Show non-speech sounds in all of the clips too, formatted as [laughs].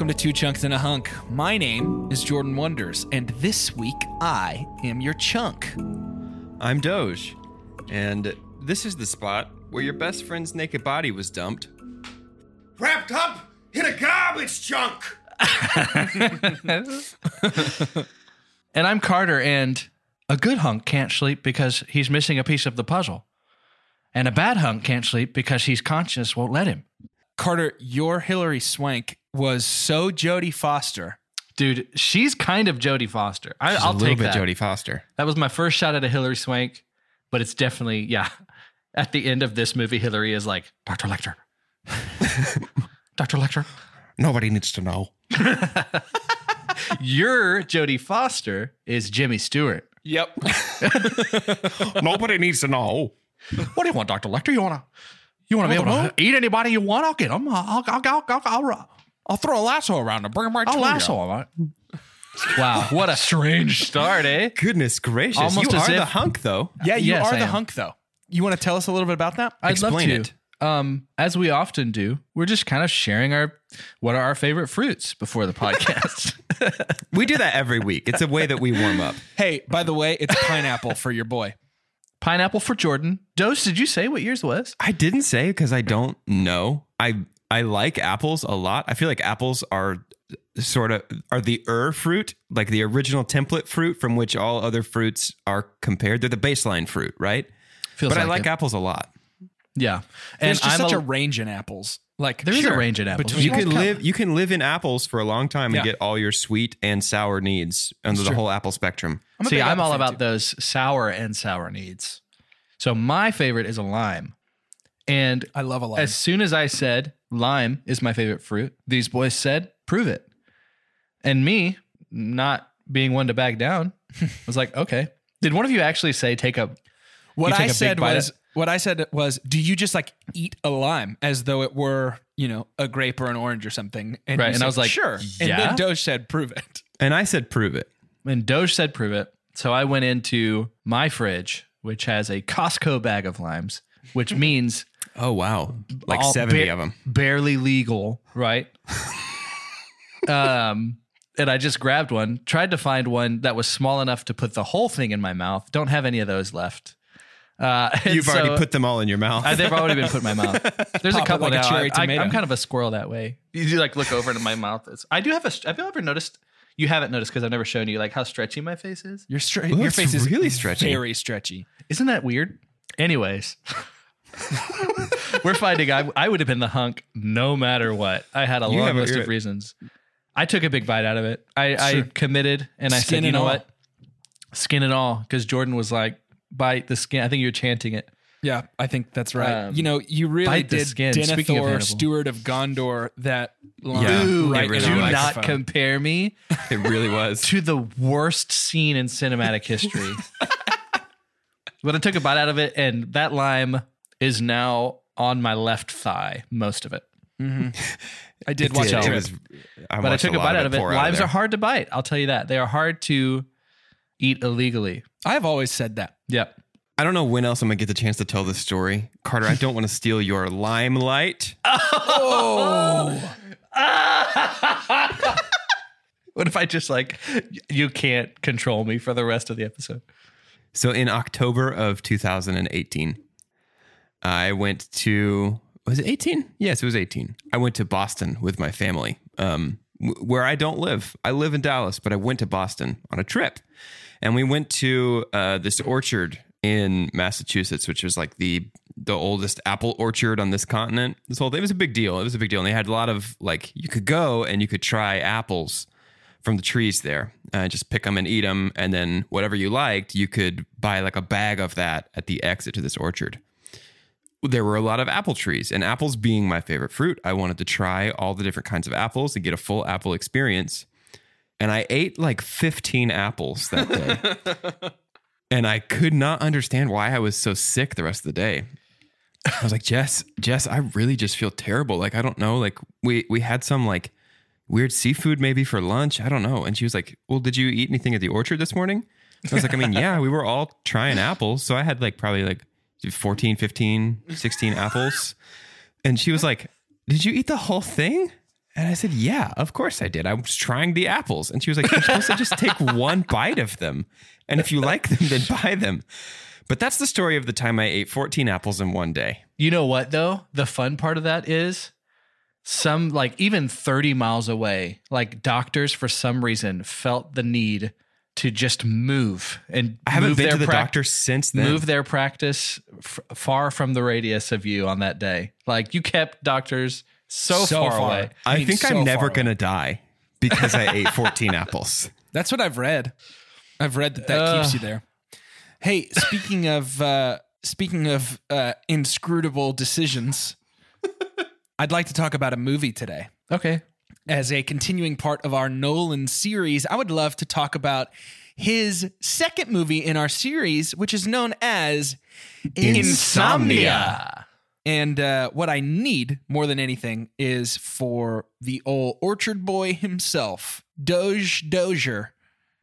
Welcome to Two Chunks and a Hunk. My name is Jordan Wonders, and this week I am your chunk. I'm Doge, and this is the spot where your best friend's naked body was dumped. wrapped up in a garbage chunk. [laughs] And I'm Carter, and a good hunk can't sleep because he's missing a piece of the puzzle. And a bad hunk can't sleep because his conscience won't let him. Carter, your Hilary Swank was so Jodie Foster. Dude, she's kind of Jodie Foster. I, She's I'll a little take bit that. Jodie Foster. That was my first shot at a Hilary Swank, but it's definitely, yeah. At the end of this movie, Hilary is like, Dr. Lecter. [laughs] Dr. Lecter. Nobody needs to know. [laughs] Your Jodie Foster is Jimmy Stewart. Yep. [laughs] Nobody needs to know. What do you want, Dr. Lecter? You want to you want to be able to eat anybody you want? I'll get them. I'll, I'll, I'll, I'll, I'll, I'll throw a lasso around and bring them right I'll to lasso him. Wow, what a strange [laughs] start, eh? Goodness gracious. Almost you as are the hunk, though. Yeah, you Yes, are I the am. hunk, though. You want to tell us a little bit about that? I'd Explain love to. it. Um, as we often do, we're just kind of sharing our what are our favorite fruits before the podcast. [laughs] [laughs] We do that every week. It's a way that we warm up. Hey, by the way, it's pineapple for your boy. Pineapple for Jordan. Doge, did you say what yours was? I didn't say because I don't know. I I like apples a lot. I feel like apples are sort of are the er fruit, like the original template fruit from which all other fruits are compared. They're the baseline fruit, right? Feels but I like it. apples a lot. Yeah, There's and just I'm such a, a, range in apples. Like there is sure, a range in apples. between- You can Count. live you can live in apples for a long time and Yeah. get all your sweet and sour needs under the true. whole apple spectrum. I'm See, I'm all about too. those sour and sour needs. So my favorite is a lime, and I love a lime. as soon as I said lime is my favorite fruit, these boys said, "Prove it." And me, not being one to back down, [laughs] was like, "Okay." Did one of you actually say take a? What You take I a big said bite was of- what I said was, do you just like eat a lime as though it were, you know, a grape or an orange or something? And Right, you and I was like, sure. And yeah? then Doge said, prove it. And I said prove it. And Doge said, "Prove it." So I went into my fridge, which has a Costco bag of limes, which means [laughs] Oh wow. Like all 70 ba- of them. barely legal, right? [laughs] um, and I just grabbed one, tried to find one that was small enough to put the whole thing in my mouth. Don't have any of those left. Uh, You've already put them all in your mouth. Uh, they've already been put in my mouth. [laughs] There's Pop a couple like a now. cherry I, tomato. am kind of a squirrel that way. You do, like look over into my mouth. It's, I do have a. Have you ever noticed? You haven't noticed because I've never shown you like how stretchy my face is. Your stre- Ooh, your face is really stretchy. Very stretchy. Isn't that weird? Anyways, [laughs] we're finding I, I would have been the hunk no matter what. I had a You long list you're- of reasons. I took a big bite out of it. I, I committed and I Skin said, you know all. what? Skin it all. Because Jordan was like, bite the skin. I think you're chanting it. Yeah, I think that's right. Um, you know, you really bite did skin. Speaking of Denethor, Steward of Gondor, that line Yeah, Ooh, right really do not microphone. compare me [laughs] it really was. to the worst scene in cinematic history. [laughs] but I took a bite out of it, and that lime is now on my left thigh, most of it. I did It watch did. it. It was. I But I took a lot bite out of it. pour Limes there. are hard to bite. I'll tell you that. They are hard to eat illegally. I've always said that. Yep. I don't know when else I'm gonna get the chance to tell this story, Carter. I don't want to steal your limelight. [laughs] Oh. [laughs] what if I just like you can't control me for the rest of the episode? So in October of 2018, I went to was it 18? Yes, it was 18. I went to Boston with my family, um, where I don't live. I live in Dallas, but I went to Boston on a trip, and we went to uh, this orchard in Massachusetts, which was like the the oldest apple orchard on this continent. This whole thing it was a big deal. It was a big deal, and they had a lot of like you could go and you could try apples from the trees there. Uh, just pick them and eat them, and then whatever you liked, you could buy like a bag of that at the exit to this orchard. There were a lot of apple trees, and apples being my favorite fruit, I wanted to try all the different kinds of apples and get a full apple experience. And I ate like 15 apples that day. [laughs] and I could not understand why I was so sick the rest of the day. I was like, Jess, Jess, I really just feel terrible. Like, I don't know. Like, we we had some like weird seafood maybe for lunch. I don't know. And she was like, Well, did you eat anything at the orchard this morning? I was like, I mean, yeah, we were all trying apples. So I had like probably like 14, 15, 16 apples. And she was like, Did you eat the whole thing? And I said, Yeah, of course I did. I was trying the apples. And she was like, You're supposed to just take [laughs] one bite of them. And if you like them, then buy them. But that's the story of the time I ate 14 apples in one day. You know what though? The fun part of that is some like even 30 miles away, like doctors for some reason felt the need to just move and I haven't move been their to the prac- doctor since then. move their practice f- far from the radius of you on that day. Like you kept doctors so, So far, far. away. I mean, think so I'm never far going to die because I ate 14 [laughs] apples. That's what I've read. I've read that that keeps you there. Hey, speaking of uh, speaking of uh, inscrutable decisions, [laughs] I'd like to talk about a movie today. Okay. As a continuing part of our Nolan series, I would love to talk about his second movie in our series, which is known as Insomnia. And uh, what I need more than anything is for the old orchard boy himself, Doge Dozier,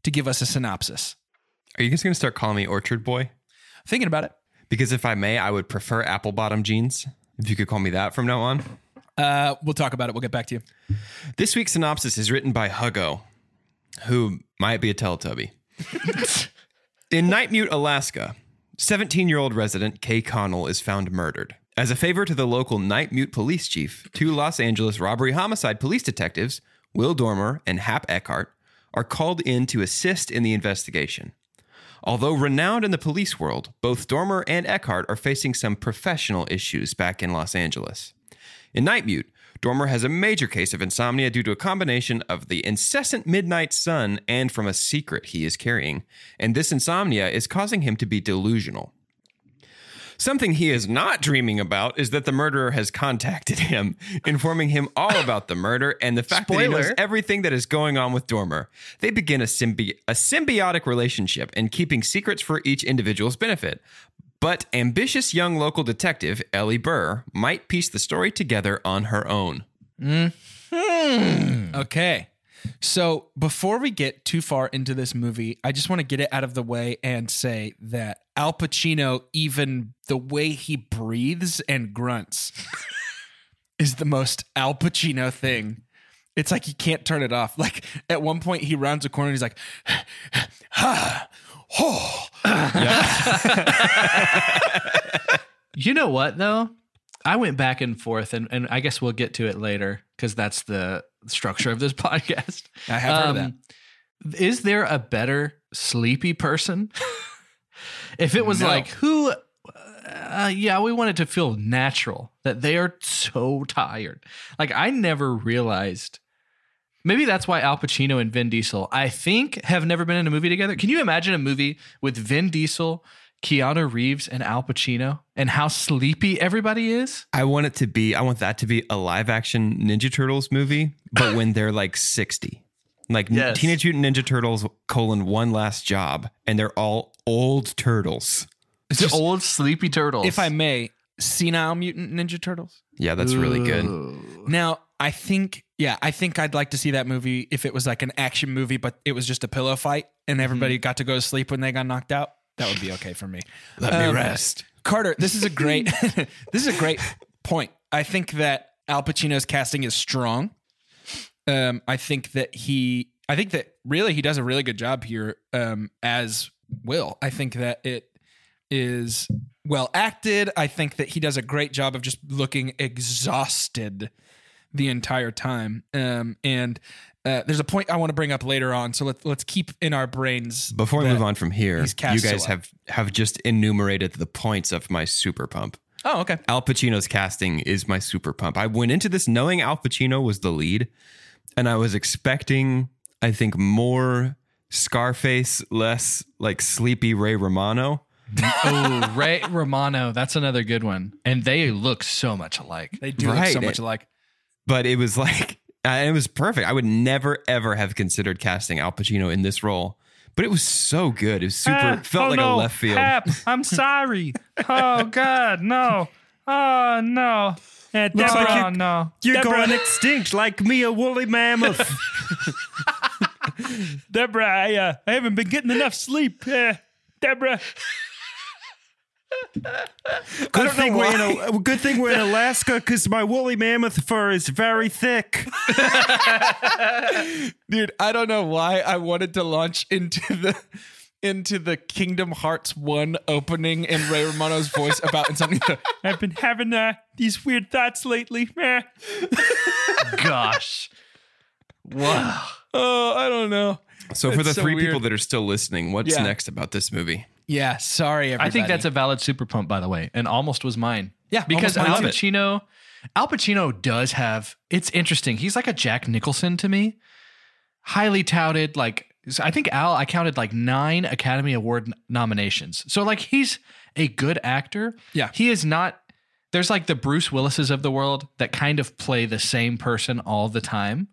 to give us a synopsis. Are you guys going to start calling me Orchard Boy? Thinking about it. Because if I may, I would prefer apple bottom jeans. If you could call me that from now on. Uh, we'll talk about it. We'll get back to you. This week's synopsis is written by Huggo, who might be a Teletubby. [laughs] In Nightmute, Alaska, 17 year old resident Kay Connell is found murdered. As a favor to the local Nightmute police chief, two Los Angeles robbery homicide police detectives, Will Dormer and Hap Eckhart, are called in to assist in the investigation. Although renowned in the police world, both Dormer and Eckhart are facing some professional issues back in Los Angeles. In Nightmute, Dormer has a major case of insomnia due to a combination of the incessant midnight sun and from a secret he is carrying, and this insomnia is causing him to be delusional. Something he is not dreaming about is that the murderer has contacted him, informing him all about the murder and the fact that he knows everything that is going on with Dormer. They begin a, symbi- a symbiotic relationship and keeping secrets for each individual's benefit. But ambitious young local detective Ellie Burr might piece the story together on her own. Mm-hmm. Okay. So before we get too far into this movie, I just want to get it out of the way and say that Al Pacino, even the way he breathes and grunts, [laughs] is the most Al Pacino thing. It's like he can't turn it off. Like at one point, he rounds a corner and he's like, [sighs] ah, oh, [laughs] You know what though? I went back and forth, and, and I guess we'll get to it later because that's the structure of this [laughs] podcast. I have heard of that. Um, Is there a better sleepy person? If it was No. like who, uh, yeah, we want it to feel natural that they are so tired. Like I never realized. Maybe that's why Al Pacino and Vin Diesel, I think, have never been in a movie together. Can you imagine a movie with Vin Diesel, Keanu Reeves, and Al Pacino, and how sleepy everybody is? I want it to be. I want that to be a live action Ninja Turtles movie, but when they're like sixty, like Yes. Teenage Mutant Ninja Turtles colon one last job, and they're all old turtles. It's just- old sleepy turtles. If I may, senile mutant ninja turtles. Yeah, that's really good. Now, I think, yeah, I think I'd like to see that movie if it was like an action movie, but it was just a pillow fight and everybody got to go to sleep when they got knocked out. That would be okay for me. [laughs] Let Um, me rest. Carter, this is a great [laughs] [laughs] this is a great point. I think that Al Pacino's casting is strong. Um, I think that he I think that really he does a really good job here um, as Will. I think that it is well acted. I think that he does a great job of just looking exhausted the entire time. Um, and uh, there's a point I want to bring up later on. So let's let's keep in our brains Before we move on from here, you guys have have just enumerated the points of my super pump. Oh, okay. Al Pacino's casting is my super pump. I went into this knowing Al Pacino was the lead, and I was expecting, I think, more Scarface, less like sleepy Ray Romano. [laughs] oh, Ray Romano, that's another good one. And they look so much alike. They do look so much alike. But it was like it was perfect. I would never ever have considered casting Al Pacino in this role, but it was so good. It was super. Ah, felt oh like a left field. I'm sorry. [laughs] Oh God, no. Oh no. Yeah, Deborah, oh no. you're Deborah. going extinct like me, a woolly mammoth. [laughs] [laughs] Deborah, I, uh, I haven't been getting enough sleep. Uh, Deborah. [laughs] Good thing we're in a, good thing we're in Alaska because my woolly mammoth fur is very thick. Dude, I don't know why I wanted to launch into the into the Kingdom Hearts 1 opening in Ray Romano's voice about insomnia. [laughs] I've been having uh, these weird thoughts lately. [laughs] Gosh. Wow. Oh, I don't know. So for the It's so three weird. people that are still listening, what's Yeah. next about this movie? Yeah, sorry everybody. I think that's a valid super pump, by the way, and almost was mine. Yeah, because almost Al mine too. Pacino, Al Pacino does have. It's interesting. He's like a Jack Nicholson to me, highly touted. Like so I think Al, I counted like nine Academy Award n- nominations. So like he's a good actor. Yeah. he is not. There's like the Bruce Willises of the world that kind of play the same person all the time.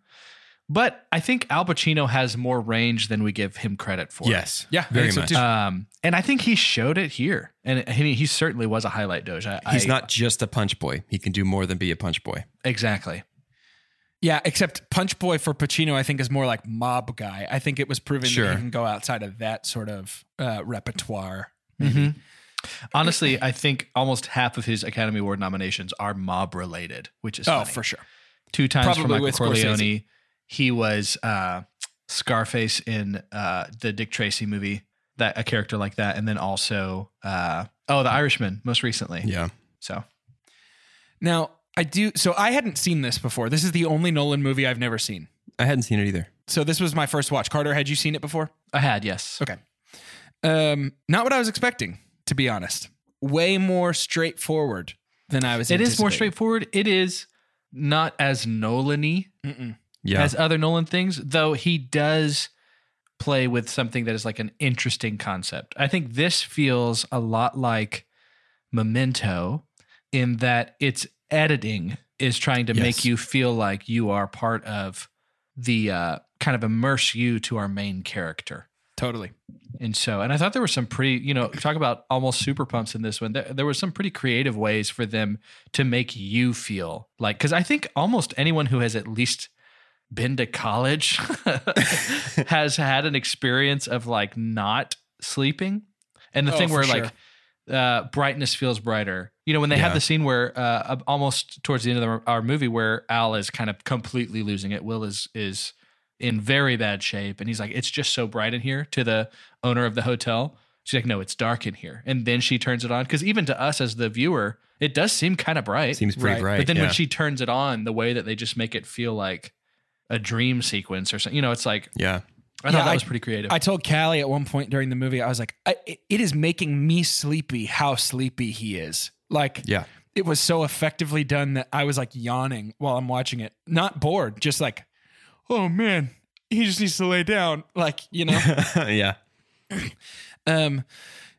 But I think Al Pacino has more range than we give him credit for. Yes. Yeah, very so much. too. Um, and I think he showed it here, and he, he certainly was a highlight. Doge. I, He's I- not just a punch boy. He can do more than be a punch boy. exactly. Yeah, except Punch Boy for Pacino, I think, is more like mob guy. I think it was proven Sure. that he can go outside of that sort of uh, repertoire. Honestly, I think almost half of his Academy Award nominations are mob related, which is Oh, funny. for sure. two times Probably for Michael with Corleone. Scorsese. He was uh, Scarface in uh, the Dick Tracy movie, that a character like that, and then also uh, oh, The Irishman most recently. Yeah. So Now, I do. So I hadn't seen this before. This is the only Nolan movie I've never seen. I hadn't seen it either. So this was my first watch. Carter, had you seen it before? I had yes. Okay. Um, not what I was expecting, to be honest. Way more straightforward than I was. It is more straightforward. It is not as Nolan-y Yeah. as other Nolan things, though he does play with something that is like an interesting concept. I think this feels a lot like Memento in that its editing is trying to Yes. make you feel like you are part of the uh, kind of immerse you to our main character. Totally. And so, and I thought there were some pretty, you know, talk about almost super pumps in this one. There, there were some pretty creative ways for them to make you feel like, because I think almost anyone who has at least been to college [laughs] has had an experience of like not sleeping. And the Oh, thing where sure. like uh, brightness feels brighter. You know, when they have Yeah. the scene where uh, almost towards the end of the, our movie where Al is kind of completely losing it. Will is is in very bad shape, and he's like, "It's just so bright in here." To the owner of the hotel, She's like, no, it's dark in here. And then she turns it on. Cause even to us as the viewer, it does seem kind of bright. Seems pretty Right. bright. but then yeah. when she turns it on, the way that they just make it feel like a dream sequence or something, you know, it's like, yeah. I thought Yeah, that I- was pretty creative. I told Callie at one point during the movie, I was like, I, it- it is making me sleepy how sleepy he is. Like, Yeah. it was so effectively done that I was like yawning while I'm watching it. Not bored, just like, oh man, he just needs to lay down. Like, you know. [laughs] yeah. [clears throat] Um,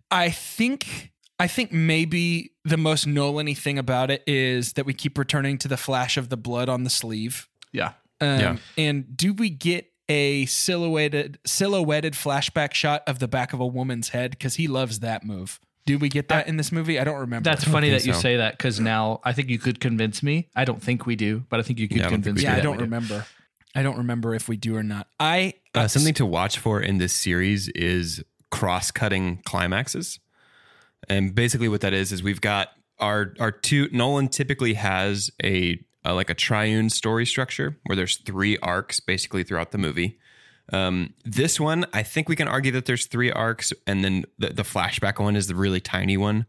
I think I think maybe the most Nolan-y thing about it is that we keep returning to the flash of the blood on the sleeve. yeah. Um, Yeah. And do we get a silhouetted silhouetted flashback shot of the back of a woman's head? Because he loves that move. Do we get that in this movie? I don't remember. That's [laughs] funny think that you so. say that because now I think you could convince me. I don't think we do, but I think you could Yeah, I don't think convince me. yeah, I don't we do. remember. I don't remember if we do or not. I Uh, something to watch for in this series is cross-cutting climaxes, and basically what that is is we've got our our two. Nolan typically has a, a like a triune story structure where there's three arcs basically throughout the movie. Um, this one, I think we can argue that there's three arcs, and then the, the flashback one is the really tiny one.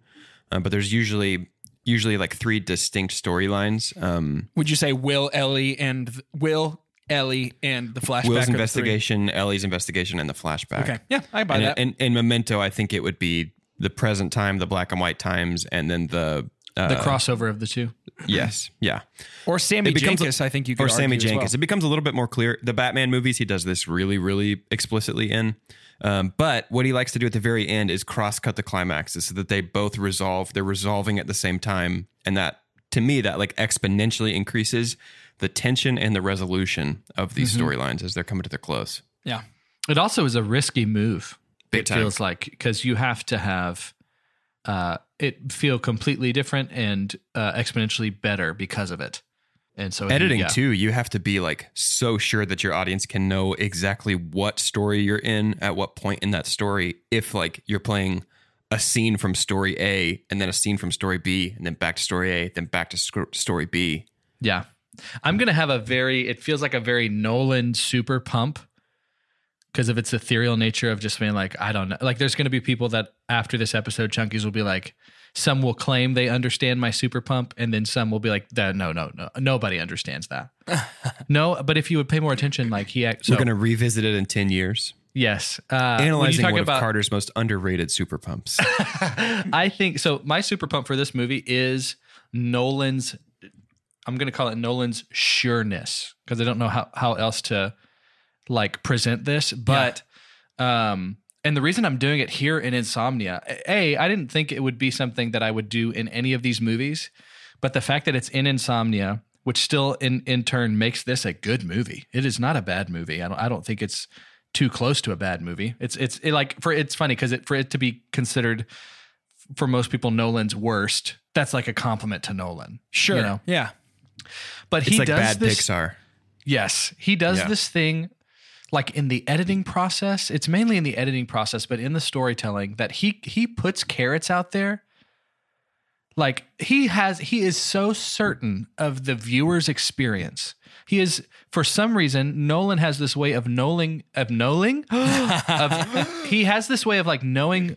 Uh, but there's usually usually like three distinct storylines. Um, would you say Will Ellie and Will Ellie and the flashback Will's investigation, Ellie's investigation, and the flashback. Okay, yeah, I buy and, that. and, and Memento, I think it would be the present time, the black and white times, and then the uh, The crossover of the two. Yes, yeah, or Sammy Jenkins, I think you could or Sammy Jenkins. well. It becomes a little bit more clear. The Batman movies, he does this really, really explicitly in. Um, but what he likes to do at the very end is cross cut the climaxes so that they both resolve. They're resolving at the same time, and that to me that like exponentially increases the tension and the resolution of these Mm-hmm. storylines as they're coming to their close. Yeah. It also is a risky move. Big it time. feels like because you have to have uh, it feel completely different and uh, exponentially better because of it. And so editing yeah. too you have to be like so sure that your audience can know exactly what story you're in at what point in that story if like you're playing a scene from story a and then a scene from story b and then back to story a then back to sc- story b Yeah. I'm going to have a very, it feels like a very Nolan super pump because of its ethereal nature of just being like, I don't know. Like, there's going to be people that after this episode, Chunkies will be like, some will claim they understand my super pump, and then some will be like, "That- no, no, no, nobody understands that. [laughs] no, but if you would pay more attention, like he, act- so, we're going to revisit it in 10 years yes, uh, analyzing one about, of carter's most underrated super pumps [laughs] I think so. My super pump for this movie is Nolan's. I'm going to call it Nolan's sureness because I don't know how how else to like present this, but um, and the reason I'm doing it here in Insomnia, a I didn't think it would be something that I would do in any of these movies, but the fact that it's in Insomnia, which still in in turn makes this a good movie. It is not a bad movie. I don't I don't think it's too close to a bad movie. It's it's it like for it's funny because it for it to be considered for most people Nolan's worst. That's like a compliment to Nolan. Sure. You know? Yeah. But it's he like does bad this, pixar Yes, he does Yeah. this thing like in the editing process. It's mainly in the editing process, but in the storytelling that he he puts carrots out there. Like he has he is so certain of the viewer's experience. He is for some reason Nolan has this way of knowing of knowing [gasps] of he has this way of like knowing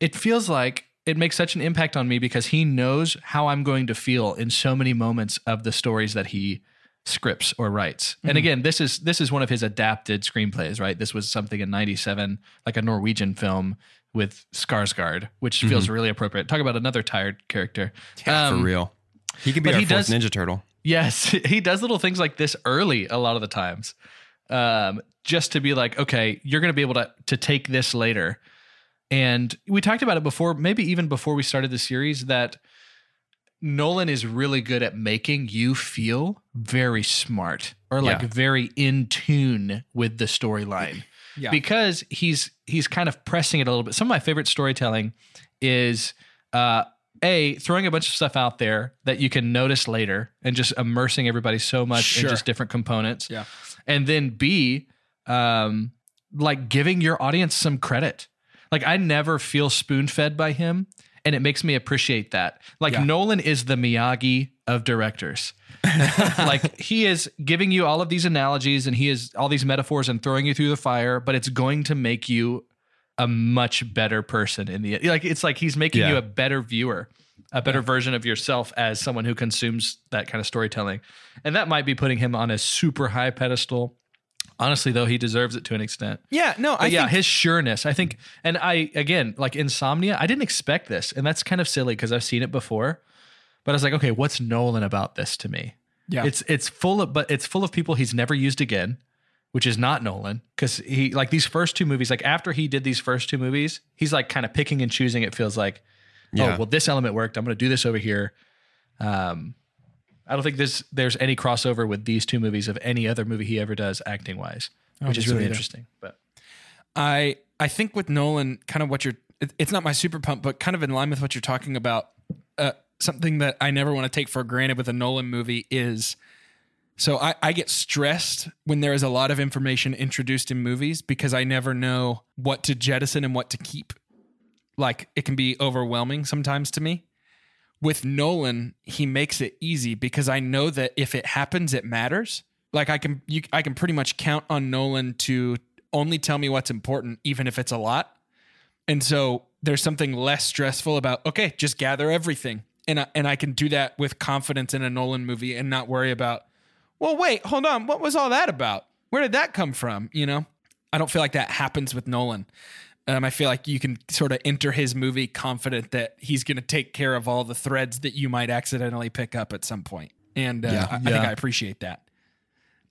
it feels like it makes such an impact on me because he knows how I'm going to feel in so many moments of the stories that he scripts or writes. And again, this is this is one of his adapted screenplays, right? This was something in 97 like a Norwegian film with Skarsgård, which feels really appropriate. Talk about another tired character. Um, for real he can be our he fourth does- ninja turtle Yes, [laughs] he does little things like this early a lot of the times, um, just to be like, okay, you're going to be able to to take this later. And we talked about it before, maybe even before we started the series, that Nolan is really good at making you feel very smart or like Yeah. very in tune with the storyline Yeah. because he's he's kind of pressing it a little bit. Some of my favorite storytelling is uh a throwing a bunch of stuff out there that you can notice later and just immersing everybody so much Sure. in just different components. Yeah. And then B um like giving your audience some credit. Like I never feel spoon-fed by him and it makes me appreciate that. Like Yeah. Nolan is the Miyagi of directors. [laughs] like he is giving you all of these analogies and he is all these metaphors and throwing you through the fire, but it's going to make you a much better person in the end. like it's like he's making Yeah. you a better viewer a better version of yourself as someone who consumes that kind of storytelling and that might be putting him on a super high pedestal honestly though he deserves it to an extent Yeah, no, I yeah think his sureness i think and i again like insomnia i didn't expect this and that's kind of silly because i've seen it before but i was like okay what's nolan about this to me Yeah. it's it's full of but it's full of people he's never used again which is not nolan because he like these first two movies like after he did these first two movies he's like kind of picking and choosing it feels like Yeah. oh well this element worked i'm going to do this over here um i don't think there's there's any crossover with these two movies of any other movie he ever does acting wise which is really interesting but I I think with Nolan, kind of what you're. it- It's not my super pump, but kind of in line with what you're talking about. Uh, something that I never want to take for granted with a Nolan movie is. So I, I get stressed when there is a lot of information introduced in movies because I never know what to jettison and what to keep. Like it can be overwhelming sometimes to me. With Nolan, he makes it easy because I know that if it happens, it matters. Like I can, you, I can pretty much count on Nolan to only tell me what's important, even if it's a lot. And so there's something less stressful about okay, just gather everything, and I, and I can do that with confidence in a Nolan movie and not worry about. Well, wait, hold on, what was all that about? Where did that come from? You know, I don't feel like that happens with Nolan. Um, I feel like you can sort of enter his movie confident that he's going to take care of all the threads that you might accidentally pick up at some point. And uh, I, I think I appreciate that.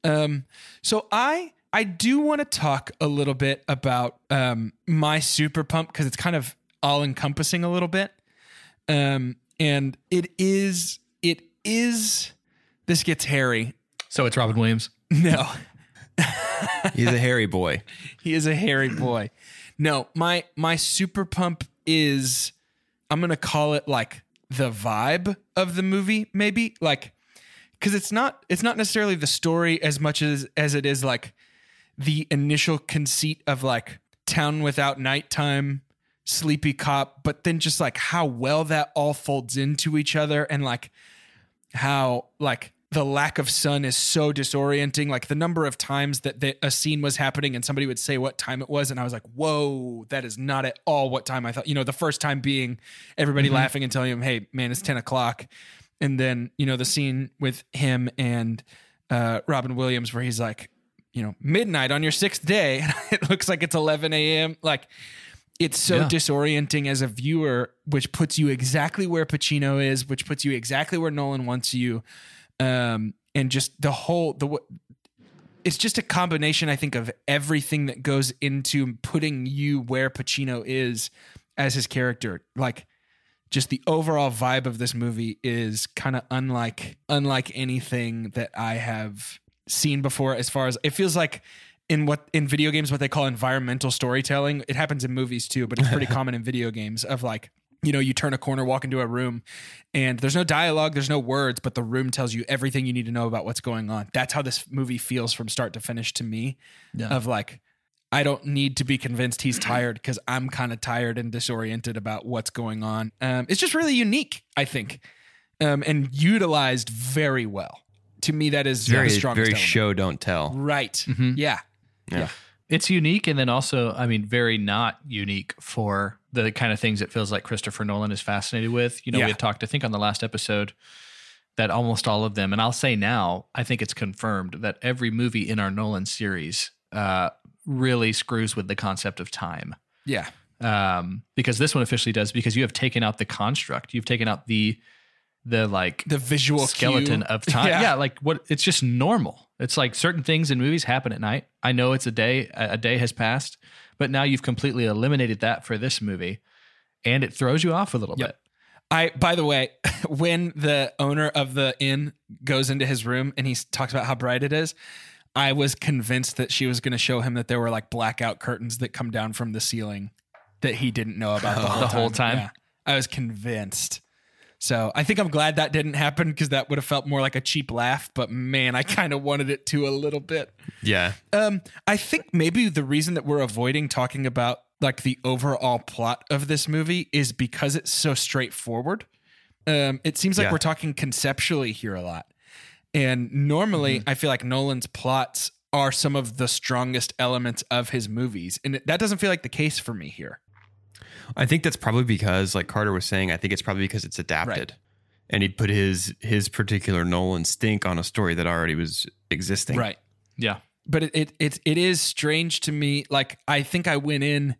Um, so I I do want to talk a little bit about um my super pump because it's kind of all encompassing a little bit. Um, and it is it is this gets hairy. so it's robin williams No, He's a hairy boy. [laughs] he is a hairy boy. No, my my super pump is I'm gonna call it like the vibe of the movie, maybe like because it's not it's not necessarily the story as much as as it is like the initial conceit of like town without nighttime sleepy cop but then just like how well that all folds into each other and like how like the lack of sun is so disorienting. Like the number of times that the, a scene was happening and somebody would say what time it was and i was like whoa that is not at all what time i thought you know the first time being everybody laughing and telling him hey man it's 10 o'clock. And then you know the scene with him and uh, robin williams where he's like you know midnight on your sixth day. And [laughs] it looks like it's 11 a.m like it's so Yeah. disorienting as a viewer, which puts you exactly where Pacino is, which puts you exactly where Nolan wants you, um, and just the whole the. It's just a combination, I think, of everything that goes into putting you where Pacino is as his character. Like, just the overall vibe of this movie is kind of unlike unlike anything that I have seen before. As far as it feels like in what in video games what they call environmental storytelling. It happens in movies too, but it's pretty [laughs] common in video games of like you know, you turn a corner, walk into a room, and there's no dialogue, there's no words, but the room tells you everything you need to know about what's going on. That's how this movie feels from start to finish to me. Of like, I don't need to be convinced he's tired because I'm kind of tired and disoriented about what's going on. Um, it's just really unique, I think, um, and utilized very well. To me, that is Very, very element. show don't tell. Right. Yeah. Yeah. It's unique and then also i mean very not unique for the kind of things it feels like christopher nolan is fascinated with you know Yeah. we had talked i think on the last episode that almost all of them and i'll say now i think it's confirmed that every movie in our nolan series uh, really screws with the concept of time Yeah. um, because this one officially does because you have taken out the construct you've taken out the the like The visual skeleton cue. of time. [laughs] Yeah. like what it's just normal. It's like certain things in movies happen at night. I know it's a day, a a day has passed, but now you've completely eliminated that for this movie and it throws you off a little Yep. bit. I by the way, [laughs] when the owner of the inn goes into his room and he talks about how bright it is, I was convinced that she was going to show him that there were like blackout curtains that come down from the ceiling that he didn't know about the [laughs] whole The time. whole time? Yeah. I was convinced. So I think I'm glad that didn't happen because that would have felt more like a cheap laugh. But man, I kind of wanted it to a little bit. Yeah. Um, I think maybe the reason that we're avoiding talking about like the overall plot of this movie is because it's so straightforward. Um, it seems like Yeah. we're talking conceptually here a lot. And normally Mm-hmm. I feel like Nolan's plots are some of the strongest elements of his movies. And that doesn't feel like the case for me here. I think that's probably because, like Carter was saying, I think it's probably because it's adapted, Right. and he'd put his his particular Nolan stink on a story that already was existing. Right. Yeah. but it, it it it is strange to me. Like I think I went in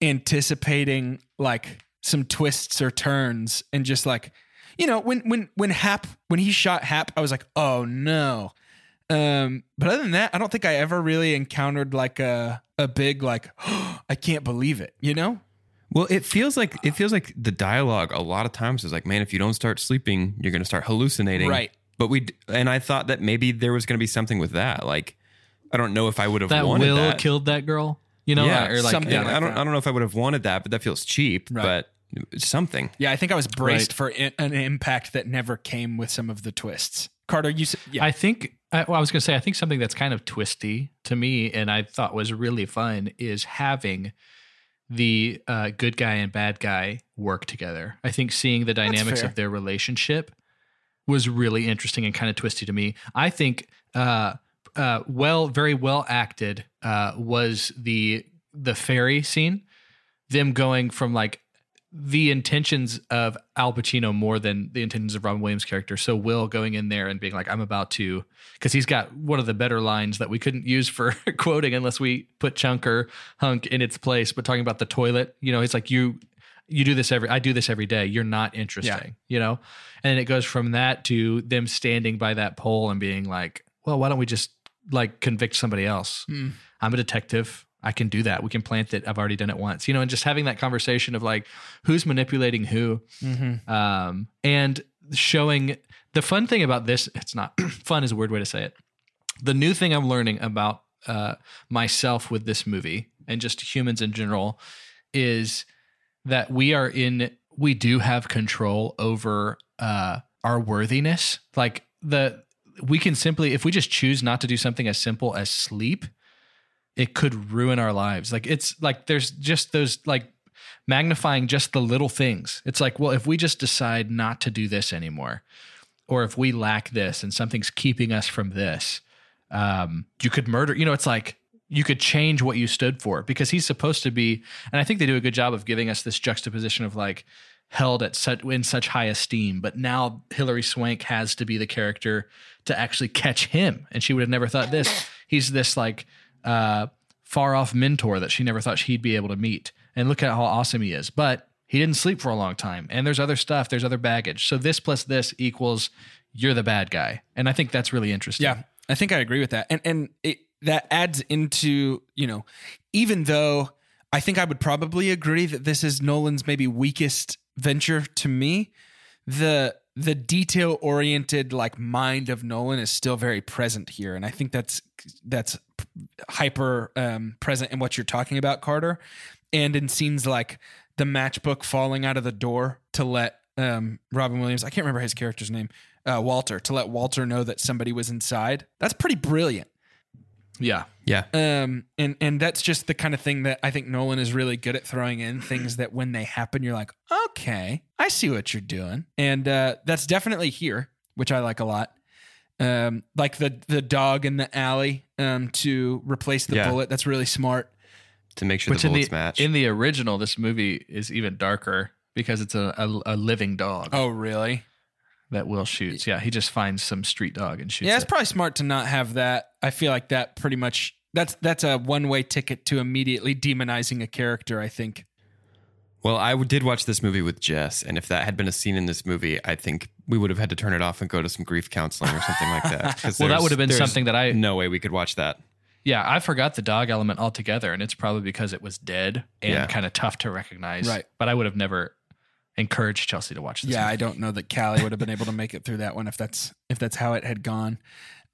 anticipating like some twists or turns, and just like you know when when when Hap when he shot Hap, I was like, oh no. Um, but other than that, I don't think I ever really encountered like a a big like [gasps] I can't believe it. You know? Well, it feels like it feels like the dialogue a lot of times is like, man, if you don't start sleeping, you're going to start hallucinating. Right. But we and I thought that maybe there was going to be something with that. Like, I don't know if I would have That wanted Will that. killed that girl. You know, yeah, or like something And like I don't. that. I don't know if I would have wanted that, but that feels cheap. Right. But something. Yeah, I think I was braced Right. for i- an impact that never came with some of the twists. Carter, you yeah. I think I, well, I was going to say I think something that's kind of twisty to me and I thought was really fun is having the uh, good guy and bad guy work together. I think seeing the dynamics of their relationship was really interesting and kind of twisty to me. I think uh, uh, well, very well acted uh, was the the ferry scene. Them going from like the intentions of Al Pacino more than the intentions of Robin Williams' character. So Will going in there and being like, "I'm about to," because he's got one of the better lines that we couldn't use for [laughs] quoting unless we put Chunk or Hunk in its place. But talking about the toilet, you know, he's like, "You, you do this every. I do this every day. You're not interesting," you know. And then it goes from that to them standing by that pole and being like, "Well, why don't we just like convict somebody else? Hmm. I'm a detective." I can do that. We can plant it. I've already done it once, you know, and just having that conversation of like who's manipulating who, um, and showing the fun thing about this. It's not [clears throat] fun is a weird way to say it. The new thing I'm learning about uh, myself with this movie and just humans in general is that we are in. We do have control over uh, our worthiness. Like the we can simply, if we just choose not to do something as simple as sleep, it could ruin our lives. Like it's like there's just those like magnifying just the little things. It's like, well, if we just decide not to do this anymore, or if we lack this and something's keeping us from this, um, you could murder. You know, it's like you could change what you stood for because he's supposed to be. And I think they do a good job of giving us this juxtaposition of like held at such in such high esteem, but now Hilary Swank has to be the character to actually catch him, and she would have never thought this. He's this like uh, far off mentor that she never thought she'd be able to meet. And look at how awesome he is. But he didn't sleep for a long time. And there's other stuff, there's other baggage. So this plus this equals you're the bad guy. And I think that's really interesting. Yeah, I think I agree with that, and and it, that adds into you know, even though I think I would probably agree that this is Nolan's maybe weakest venture to me, the the detail oriented like mind of Nolan is still very present here, and I think that's that's hyper um, present in what you're talking about, Carter, and in scenes like the matchbook falling out of the door to let um, Robin Williams, I can't remember his character's name, uh, Walter, to let Walter know that somebody was inside. That's pretty brilliant. Yeah. Yeah. Um, and and that's just the kind of thing that I think Nolan is really good at throwing in things that when they happen, you're like, okay, I see what you're doing, and uh, that's definitely here, which I like a lot. Um, like the the dog in the alley, um, to replace the Yeah. bullet. That's really smart. To make sure Which the in the bullets match. in the original, this movie is even darker because it's a, a, a living dog Oh, really? That Will shoots. Yeah, he just finds some street dog and shoots Yeah, it's it. probably smart to not have that. I feel like that pretty much that's that's a one way ticket to immediately demonizing a character. I think. Well, I did watch this movie with Jess, and if that had been a scene in this movie, I think we would have had to turn it off and go to some grief counseling or something like that. [laughs] Well, that would have been something that I- no way we could watch that. Yeah, I forgot the dog element altogether, and it's probably because it was dead and Yeah. kind of tough to recognize. Right. But I would have never encouraged Chelsea to watch this. Yeah, movie. I don't know that Callie would have been able to make it through that one if that's if that's how it had gone.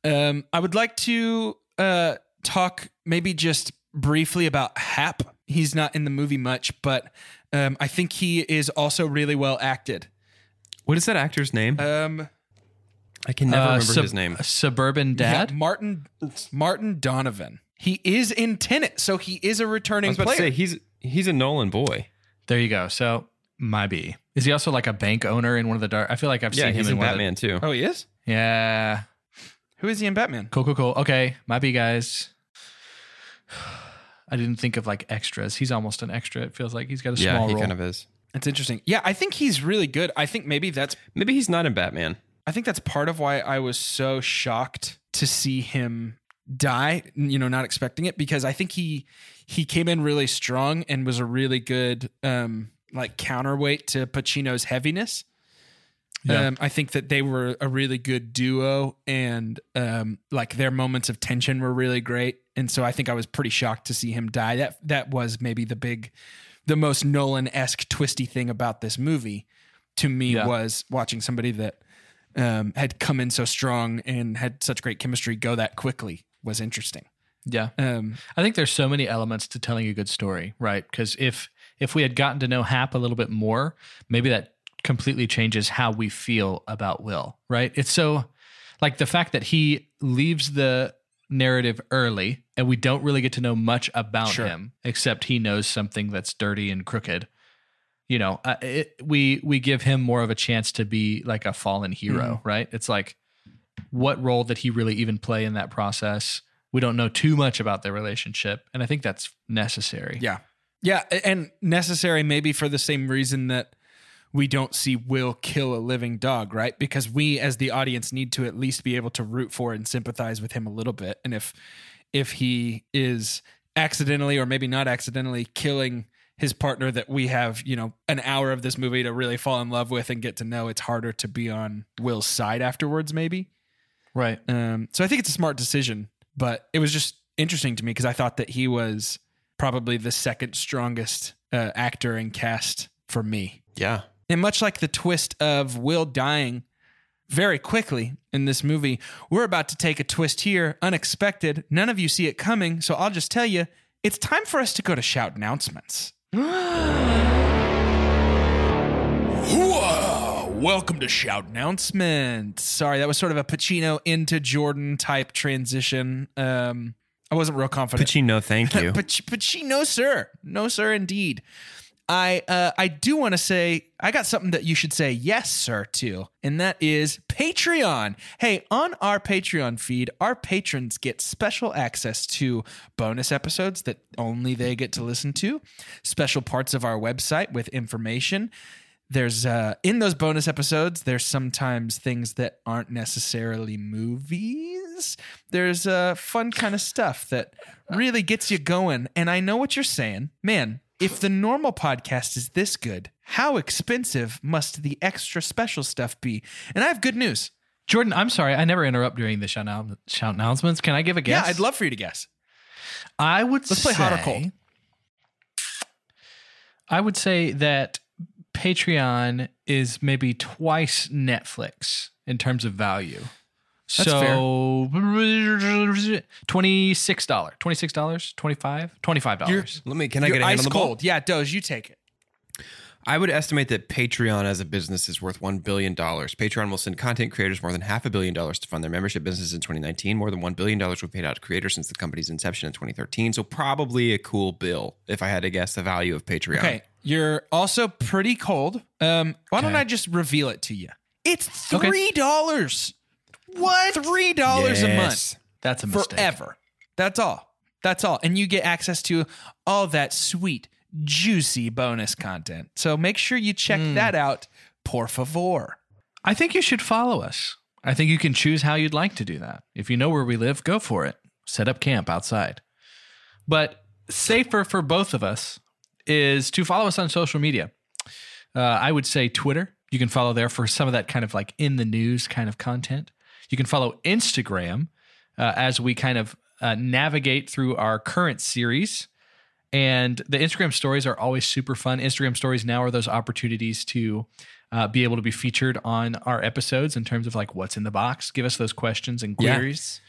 Um, I would like to uh, talk maybe just briefly about Hap. He's not in the movie much, but um, I think he is also really well acted. What is that actor's name? Um, I can never Uh, remember sub- his name. Suburban Dad. yeah, Martin Martin Donovan. He is in Tenet, so he is a returning was about player. to say he's he's a Nolan boy. There you go. So my B. Is he also like a bank owner in one of the dark? I feel like I've Yeah, seen him in, in one of Batman too. oh, he is. yeah. Who is he in Batman? Cool, cool, cool. Okay, might be guys. [sighs] I didn't think of like extras. He's almost an extra. It feels like he's got a Yeah, small he role. kind of is. It's interesting. Yeah, I think he's really good. I think maybe that's Maybe he's not in Batman. I think that's part of why I was so shocked to see him die, you know, not expecting it because I think he he came in really strong and was a really good um like counterweight to Pacino's heaviness. Yeah. Um, I think that they were a really good duo, and um, like their moments of tension were really great. And so I think I was pretty shocked to see him die. That that was maybe the big, the most Nolan esque twisty thing about this movie to me Yeah. was watching somebody that um, had come in so strong and had such great chemistry go that quickly was interesting. yeah. Um, I think there's so many elements to telling a good story, right? Because if if we had gotten to know Hap a little bit more, maybe that completely changes how we feel about Will, right? It's so like the fact that he leaves the narrative early and we don't really get to know much about Sure. him except he knows something that's dirty and crooked. You know, uh, it, we we give him more of a chance to be like a fallen hero, right? It's like what role did he really even play in that process? We don't know too much about their relationship, and I think that's necessary. Yeah. Yeah. And necessary maybe for the same reason that we don't see Will kill a living dog, right? Because we as the audience need to at least be able to root for and sympathize with him a little bit. And if if he is accidentally or maybe not accidentally killing his partner that we have, you know, an hour of this movie to really fall in love with and get to know, it's harder to be on Will's side afterwards, maybe. Right. Um, so I think it's a smart decision, but it was just interesting to me because I thought that he was probably the second strongest uh, actor and cast for me. Yeah. And much like the twist of Will dying very quickly in this movie, we're about to take a twist here, unexpected. None of you see it coming, so I'll just tell you it's time for us to go to shout announcements. [gasps] Welcome to Shout Announcement. Sorry, that was sort of a Pacino into Jordan type transition. Um, I wasn't real confident. Pacino, thank [laughs] you. But but she no sir, no sir indeed. I uh, I do want to say I got something that you should say yes sir to, and that is Patreon. Hey, on our Patreon feed, our patrons get special access to bonus episodes that only they get to listen to, special parts of our website with information. There's uh in those bonus episodes, there's sometimes things that aren't necessarily movies. There's uh fun kind of stuff that really gets you going. And I know what you're saying. Man, if the normal podcast is this good, how expensive must the extra special stuff be? And I have good news. Jordan, I'm sorry, I never interrupt during the shout, annou- shout announcements. Can I give a guess? Yeah, I'd love for you to guess. I would Let's play say, hot or cold. I would say that Patreon is maybe twice Netflix in terms of value. That's so twenty six dollar, twenty six dollars, twenty five, twenty five dollars. Let me. Can I You're get a hand ice on the ball? cold. Yeah, Doge, you take it. I would estimate that Patreon as a business is worth $1 billion. Patreon will send content creators more than half a billion dollars to fund their membership business in 2019. More than $1 billion were paid out to creators since the company's inception in 2013. So, probably a cool bill if I had to guess the value of Patreon. Okay, you're also pretty cold. Um, why don't I just reveal it to you? It's Okay. Three dollars. What? Three dollars a month Yes. That's a mistake. forever. That's all. That's all. And you get access to all that sweet, juicy bonus content. So make sure you check that out. Por favor. I think you should follow us. I think you can choose how you'd like to do that. If you know where we live, go for it. Set up camp outside. But safer for both of us is to follow us on social media. Uh, I would say Twitter. You can follow there for some of that kind of like in the news kind of content. You can follow Instagram uh, as we kind of uh, navigate through our current series. And the Instagram stories are always super fun. Instagram stories now are those opportunities to uh, be able to be featured on our episodes in terms of like what's in the box. Give us those questions and Yeah. queries.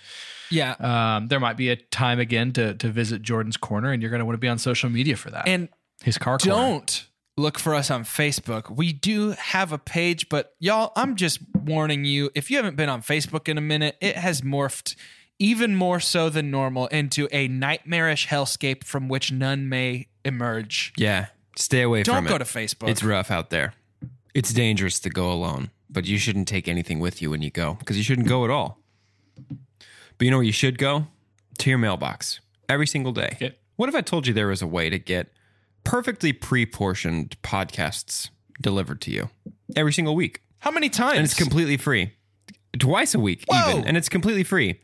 Yeah. Um, there might be a time again to to visit Jordan's corner, and you're going to want to be on social media for that. And his car Don't corner. Don't look for us on Facebook. We do have a page, but y'all, I'm just warning you if you haven't been on Facebook in a minute, it has morphed even more so than normal into a nightmarish hellscape from which none may emerge. Yeah. Stay away Don't from it. Don't go to Facebook. It's rough out there. It's dangerous to go alone, but you shouldn't take anything with you when you go because you shouldn't go at all. But you know where you should go? To your mailbox every single day. Okay. What if I told you there was a way to get perfectly pre portioned podcasts delivered to you every single week? How many times? And it's completely free. Twice a week, Whoa. even. And it's completely free.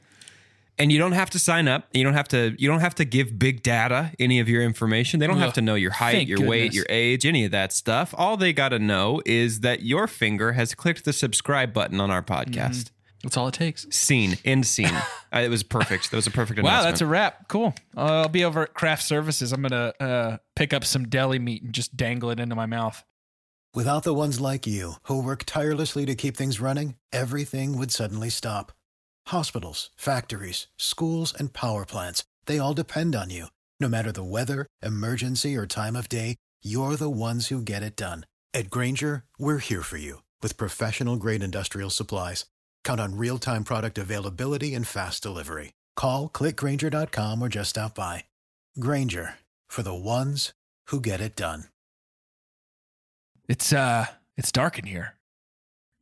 And you don't have to sign up. You don't have to you don't have to give big data any of your information. They don't have to know your height, Thank your weight, your age, any of that stuff. All they got to know is that your finger has clicked the subscribe button on our Mm-hmm. Podcast. That's all it takes. Scene, end scene. [laughs] Uh, it was perfect. That was a perfect Wow, announcement. that's a wrap. Cool. Uh, I'll be over at Craft Services. I'm gonna uh, pick up some deli meat and just dangle it into my mouth. Without the ones like you, who work tirelessly to keep things running, everything would suddenly stop. Hospitals, factories, schools, and power plants, they all depend on you. No matter the weather, emergency, or time of day, you're the ones who get it done. At Grainger, we're here for you with professional grade industrial supplies. Count on real time product availability and fast delivery. Call clickgrainger.com or just stop by. Grainger for the ones who get it done. It's uh, it's dark in here.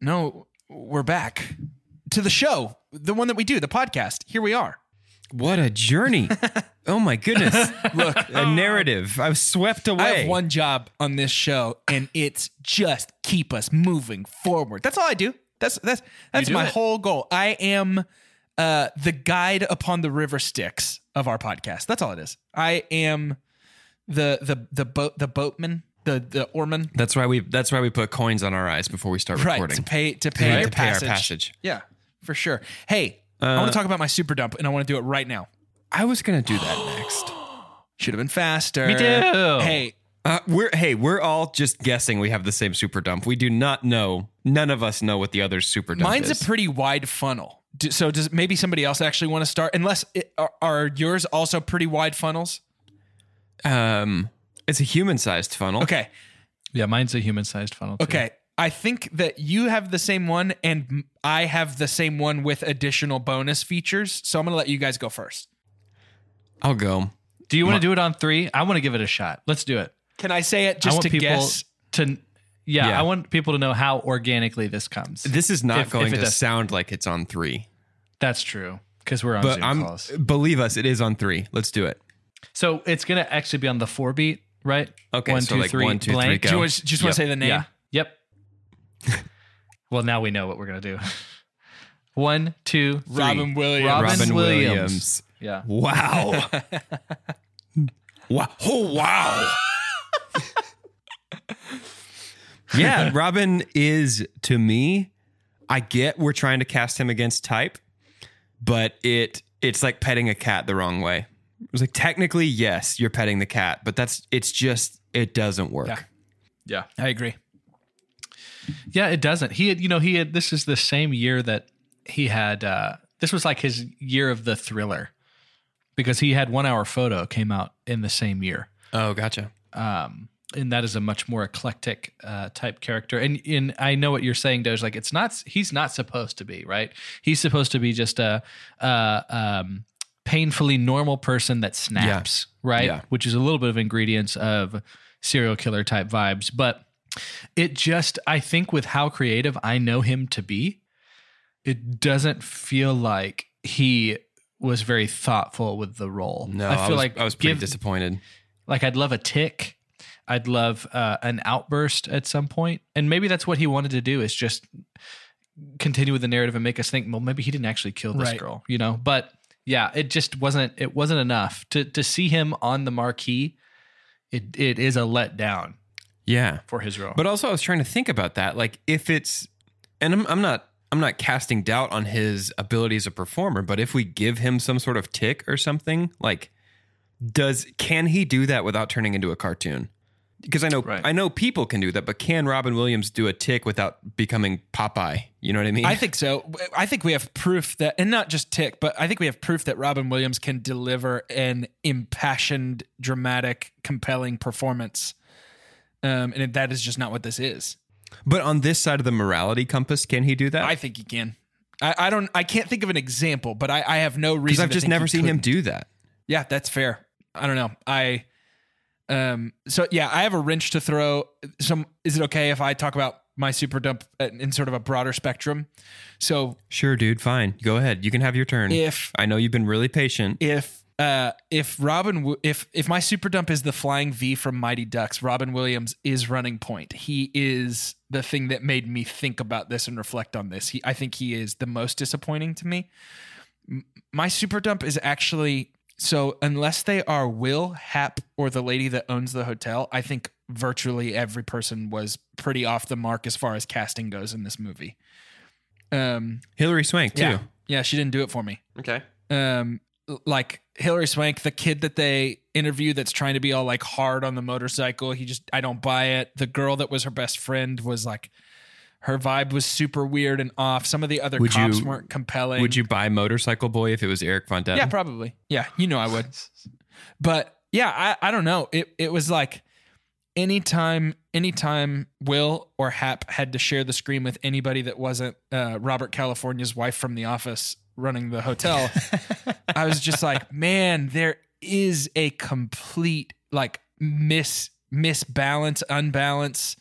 No, we're back to the show, the one that we do, the podcast. Here we are. What a journey. [laughs] oh my goodness. [laughs] Look, a narrative. I was swept away. I have one job on this show, and it's just keep us moving forward. That's all I do. That's that's that's my it. whole goal. I am uh, the guide upon the river Styx of our podcast. That's all it is. I am the the the boat the boatman the the oarman. That's why we that's why we put coins on our eyes before we start Right recording. to pay to pay, Right, to pay our passage. Yeah, for sure. Hey, I Uh, want to talk about my super dump, and I want to do it right now. I was gonna do that next. [gasps] Should have been faster. Me too. Hey, Uh, we're hey, we're all just guessing we have the same super dump. We do not know. None of us know what the other super dump is. Mine's is. a pretty wide funnel. Do- So does maybe somebody else actually want to start? Unless it, are, are yours also pretty wide funnels? um, it's a human-sized funnel. Okay, Yeah, mine's a human sized funnel. too. okay. I think that you have the same one, and I have the same one with additional bonus features. So I'm gonna let you guys go first. I'll go. Do you want to do it on three? I want to give it a shot. Let's do it. Can I say it I just want to people guess? to. Yeah, Yeah. I want people to know how organically this comes. This is not If- going if to does- sound like it's on three, That's true because we're on but Zoom I'm calls. believe us, it is on three. Let's do it. So it's gonna actually be on the four beat, right? Okay, one, so two, like three, one, two, three, blank. go. Do you want, just want to say the name? Yeah. Yep. [laughs] well, now we know what we're gonna do. [laughs] One, two, three. Robin Williams. Robin, Robin Williams. Williams. Yeah. Wow. [laughs] wow. Oh, wow. [laughs] yeah, Robin is to me, I get we're trying to cast him against type, but it it's like petting a cat the wrong way. It was like technically, yes, you're petting the cat, but that's it's just it doesn't work. Yeah. Yeah. I agree. Yeah, it doesn't. He had, you know, he had, this is the same year that he had, uh, this was like his year of the thriller because he had one hour photo came out in the same year. Oh, gotcha. Um, and that is a much more eclectic uh, type character. And in I know what you're saying, Doge. Like it's not he's not supposed to be right. He's supposed to be just a, a um, painfully normal person that snaps, right? Yeah. Which is a little bit of ingredients of serial killer type vibes. But it just I think with how creative I know him to be, it doesn't feel like he was very thoughtful with the role. No, I I, feel was, like I was pretty give- disappointed. Like I'd love a tick. I'd love uh, an outburst at some point, and maybe that's what he wanted to do is just continue with the narrative and make us think, well, maybe he didn't actually kill this Right. girl, you know. But yeah, it just wasn't. It wasn't enough to to see him on the marquee. It it is a letdown Yeah. for his role. But also, I was trying to think about that. Like, if it's, and I'm, I'm not, I'm not casting doubt on his ability as a performer. But if we give him some sort of tick or something, like, does can he do that without turning into a cartoon? Because I know, Right. I know people can do that, but can Robin Williams do a tick without becoming Popeye? You know what I mean? I think so. I think we have proof that, and not just Tick, but I think we have proof that Robin Williams can deliver an impassioned, dramatic, compelling performance. Um, and that is just not what this is. But on this side of the morality compass, can he do that? I think he can. I, I don't. I can't think of an example, but I, I have no reason. Because I've just never seen him couldn't. do that. Yeah, that's fair. I don't know. I um so yeah, I have a wrench to throw. Some is it okay if I talk about my super dump in sort of a broader spectrum. So Sure, dude. Fine. Go ahead. You can have your turn. if I know you've been really patient. if uh if Robin if if my super dump is the flying V from Mighty Ducks, Robin Williams is running point. He is the thing that made me think about this and reflect on this. He I think he is the most disappointing to me. My super dump is actually so unless they are Will, Hap, or the lady that owns the hotel, I think virtually every person was pretty off the mark as far as casting goes in this movie. Um Hilary Swank too. yeah. Yeah, she didn't do it for me Okay. um like Hilary Swank, the kid that they interview that's trying to be all like hard on the motorcycle. He just I don't buy it. The girl that was her best friend was like her vibe was super weird and off. Some of the other Would cops you- weren't compelling. Would you buy Motorcycle Boy if it was Erik von Detten? Yeah, probably. Yeah, you know I would. [laughs] But yeah, I, I don't know. It it was like anytime anytime Will or Hap had to share the screen with anybody that wasn't uh, Robert California's wife from The Office running the hotel, [laughs] I was just like, man, there is a complete like mis misbalance, unbalance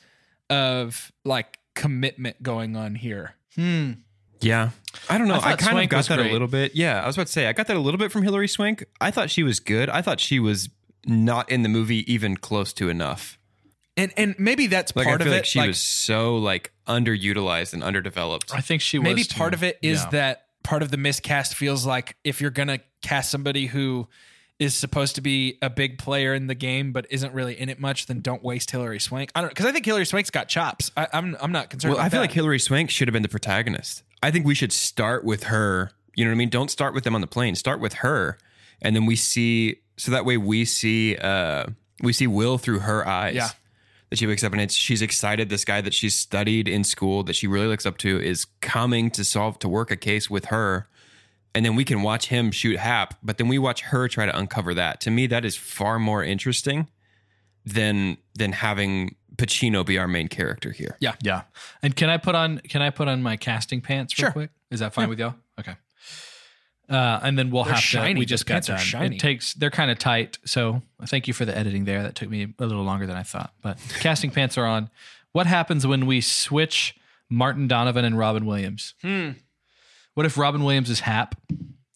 of like commitment going on here. Hmm. Yeah. I don't know. I I, kind Swank of got that great. a little bit. Yeah. I was about to say, I got that a little bit from Hilary Swank. I thought she was good. I thought she was not in the movie even close to enough. And and maybe that's Like, part I feel of like it. she was so like underutilized and underdeveloped. I think she was. maybe too. part of it is Yeah. that part of the miscast feels like if you're gonna cast somebody who is supposed to be a big player in the game but isn't really in it much, then don't waste Hilary Swank. I don't because I think Hilary Swank's got chops. I, I'm I'm not concerned. Well, I feel that. like Hilary Swank should have been the protagonist. I think we should start with her. You know what I mean? Don't start with them on the plane. Start with her, and then we see. So that way we see. uh We see Will through her eyes. Yeah. That she wakes up and it's she's excited. This guy that she's studied in school that she really looks up to is coming to solve to work a case with her, and then we can watch him shoot Hap. But then we watch her try to uncover that. To me, that is far more interesting than than having Pacino be our main character here. Yeah. Yeah. And can I put on can I put on my casting pants real Sure. quick? Is that fine with y'all? Okay. Uh, and then we'll They're have shiny. to. We Those just got pants are done. shiny. It takes. They're kind of tight. So thank you for the editing there. That took me a little longer than I thought. But casting pants are on. What happens when we switch Martin Donovan and Robin Williams? Hmm. What if Robin Williams is Hap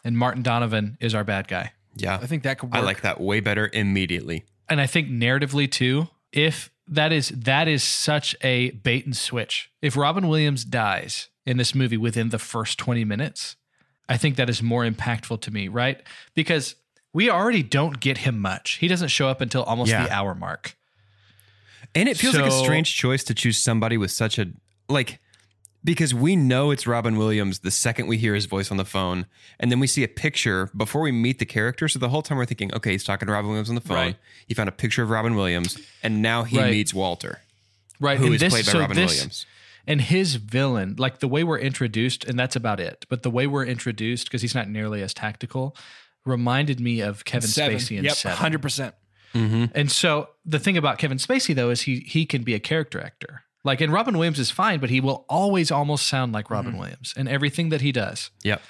and Martin Donovan is our bad guy? Yeah. I think that could work. I like that way better immediately. and I think narratively too, if that is that is such a bait and switch. If Robin Williams dies in this movie within the first 20 minutes, I think that is more impactful to me, right? Because we already don't get him much. He doesn't show up until almost Yeah. the hour mark. And it feels like a strange choice to choose somebody with such a like because we know it's Robin Williams the second we hear his voice on the phone, and then we see a picture before we meet the character. So the whole time we're thinking, okay, he's talking to Robin Williams on the phone. Right. He found a picture of Robin Williams, and now he Right. meets Walter, Right. who and is this- played by so Robin this- Williams. And his villain, like the way we're introduced, and that's about it. But the way we're introduced, because he's not nearly as tactical, reminded me of Kevin Seven. Spacey in Yep, Seven. hundred percent. Mm-hmm. And so the thing about Kevin Spacey though is he he can be a character actor. Like and Robin Williams is fine, but he will always almost sound like Robin Williams in everything that he does. Yep.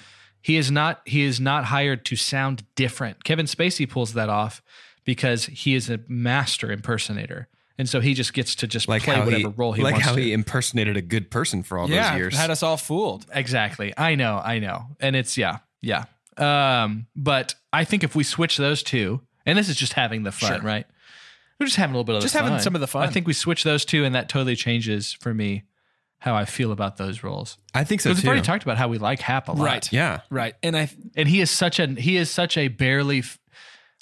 He is not he is not hired to sound different. Kevin Spacey pulls that off because he is a master impersonator. And so he just gets to just Like play whatever he, role he like wants how to. he impersonated a good person for all Yeah, those years. had us all fooled. Exactly. I know, I know. And it's yeah, yeah. Um, but I think if we switch those two, and this is just having the fun, Sure. right? We're just having a little bit of Just the having fun. some of the fun. I think we switch those two, and that totally changes for me how I feel about those roles. I think so Because too. we've already talked about how we like Hap a lot, Right. yeah. Right. And I And he is such a he is such a barely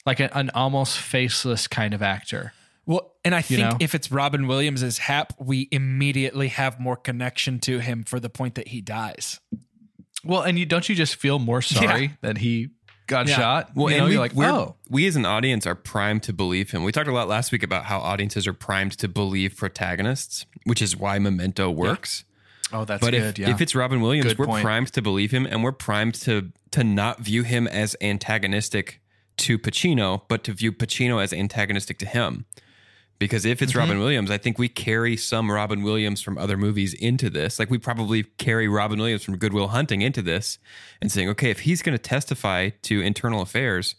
like a, an almost faceless kind of actor. Well, and I think know? if it's Robin Williams as Hap, we immediately have more connection to him for the point that he dies. Well, and you don't you just feel more sorry that he got Yeah. shot? Well, you and know, we, you're like, we're- oh, we as an audience are primed to believe him. We talked a lot last week about how audiences are primed to believe protagonists, which is why Memento works. oh, that's but good. if, yeah. if it's Robin Williams, Good we're point. primed to believe him, and we're primed to to not view him as antagonistic to Pacino, but to view Pacino as antagonistic to him. Because if Mm-hmm. it's Robin Williams, I think we carry some Robin Williams from other movies into this. Like we probably carry Robin Williams from Good Will Hunting into this and saying, okay, if he's going to testify to internal affairs,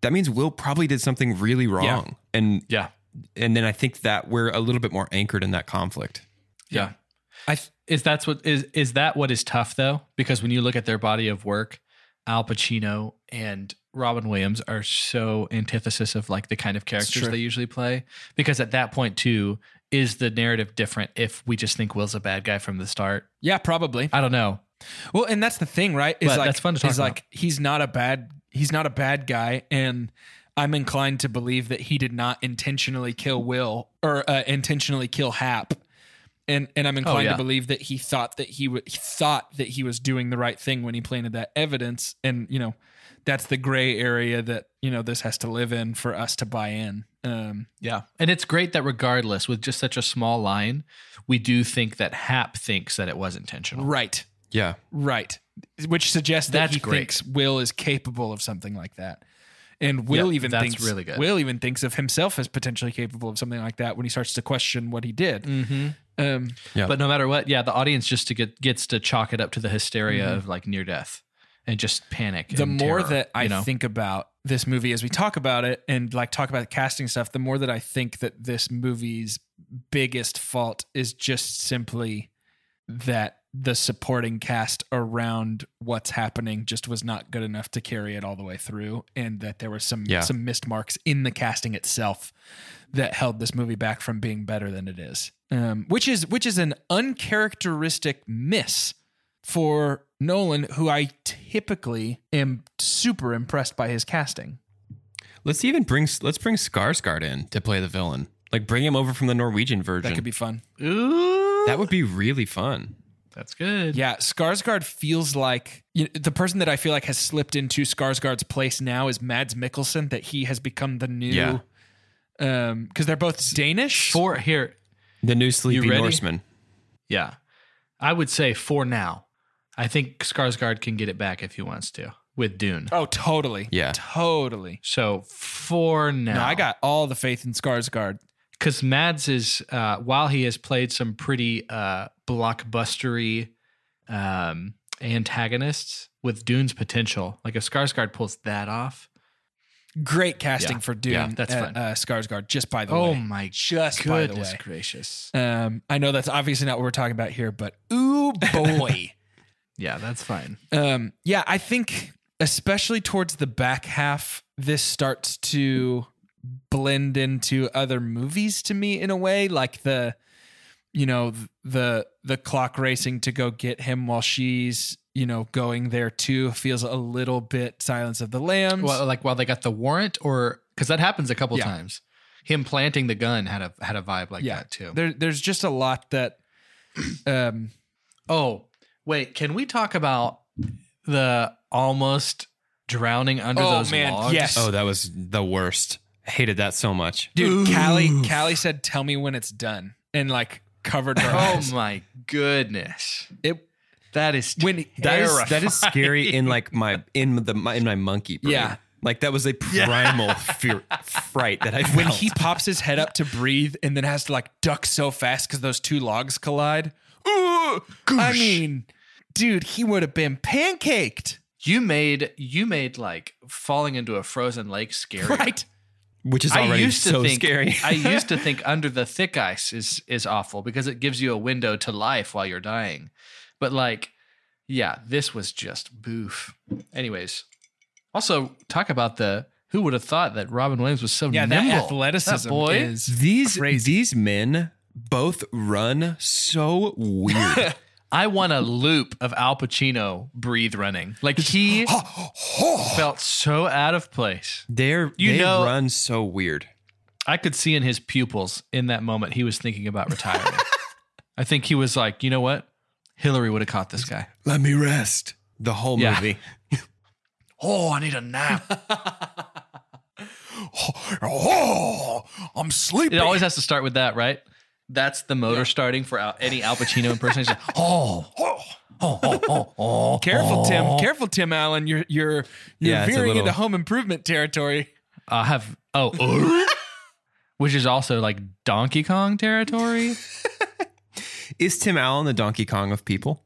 that means Will probably did something really wrong. And yeah. and then I think that we're a little bit more anchored in that conflict. Yeah. I th- Is that's what is is that what is tough though? Because when you look at their body of work, Al Pacino and Robin Williams are so antithesis of like the kind of characters they usually play. Because at that point too, is the narrative different if we just think Will's a bad guy from the start? yeah, probably. I don't know. Well, and that's the thing, right? Is But like that's fun to talk is about. like he's not a bad he's not a bad guy, and I'm inclined to believe that he did not intentionally kill Will or uh, intentionally kill Hap. And and I'm inclined Oh, yeah. to believe that he thought that he would he thought that he was doing the right thing when he planted that evidence. And you know, that's the gray area that you know this has to live in for us to buy in. Um, Yeah. And it's great that regardless, with just such a small line, we do think that Hap thinks that it was intentional. right, Yeah. right, which suggests that That's he great. thinks Will is capable of something like that. And Will Yep, even that's thinks really good. Will even thinks of himself as potentially capable of something like that when he starts to question what he did. Mm-hmm. Um, Yeah. But no matter what, yeah, the audience just to get gets to chalk it up to the hysteria of like near death and just panic. the more terror, that I you know? think about this movie as we talk about it and like talk about casting stuff, the more that I think that this movie's biggest fault is just simply that the supporting cast around what's happening just was not good enough to carry it all the way through and that there were some Yeah. some missed marks in the casting itself that held this movie back from being better than it is um, which is which is an uncharacteristic miss for Nolan who I typically am super impressed by his casting Let's even bring let's bring Skarsgård in to play the villain. Like bring him over from the Norwegian version. that could be fun Ooh, That would be really fun. that's good. yeah Skarsgård feels like you know, the person that I feel like has slipped into Skarsgård's place now is Mads Mikkelsen that he has become the new Yeah. um because they're both Danish For here, The new Sleepy ready? Norseman. yeah, I would say for now, I think Skarsgård can get it back if he wants to with Dune. oh totally Yeah. totally So for now, no I got all the faith in Skarsgård because Mads is uh, while he has played some pretty uh, blockbustery um, antagonists with Dune's potential, like if Skarsgård pulls that off, great casting Yeah. for Dune Yeah, that's fun. uh, Skarsgård just by the oh way Oh my just by the way gracious, Um, I know that's obviously not what we're talking about here, but ooh boy. [laughs] yeah, that's fine. um, yeah, I think especially towards the back half, this starts to blend into other movies to me in a way, like the, you know, the the clock racing to go get him while she's you know going there too feels a little bit Silence of the Lambs. Well, like while they got the warrant, or because that happens a couple Yeah. times. Him planting the gun had a had a vibe like yeah, that too. There, there's just a lot that. [clears throat] Um, Oh, wait, can we talk about the almost drowning under Oh, those man, logs? yes. Oh, that was the worst. Hated that so much. Dude, Callie, Callie said, "Tell me when it's done," and like covered her [laughs] Oh eyes. my goodness. It That is when That is that terrifying. is scary in like my in the my, in my monkey brain. Yeah. Like that was a primal fear, fright that I felt. when he pops his head up to breathe and then has to like duck so fast because those two logs collide. Ooh, I mean, dude, he would have been pancaked, You made you made like falling into a frozen lake scary. right? which is I already used to so think scary. I used to [laughs] think under the thick ice is is awful because it gives you a window to life while you're dying. But like, yeah, this was just boof. Anyways, also talk about the who would have thought that Robin Williams was so Yeah, nimble. that athleticism That boy. is these crazy. these men both run so weird. [laughs] I want a loop of Al Pacino breathe running. Like he [gasps] [gasps] felt so out of place. They're You they know- run so weird. I could see in his pupils in that moment he was thinking about retiring. [laughs] I think he was like, you know what? Hilary would have caught this guy. Let me rest. The whole Yeah. movie. [laughs] Oh, I need a nap. oh, I'm sleeping. It always has to start with that, right? That's the motor starting for Al- any Al Pacino impersonation. oh, oh, oh, oh, oh. oh. Careful, oh. Tim. Careful, Tim Allen. You're you're you're Yeah, veering little- into home improvement territory. I have oh, oh? [laughs] which is also like Donkey Kong territory. [laughs] Is Tim Allen the Donkey Kong of people?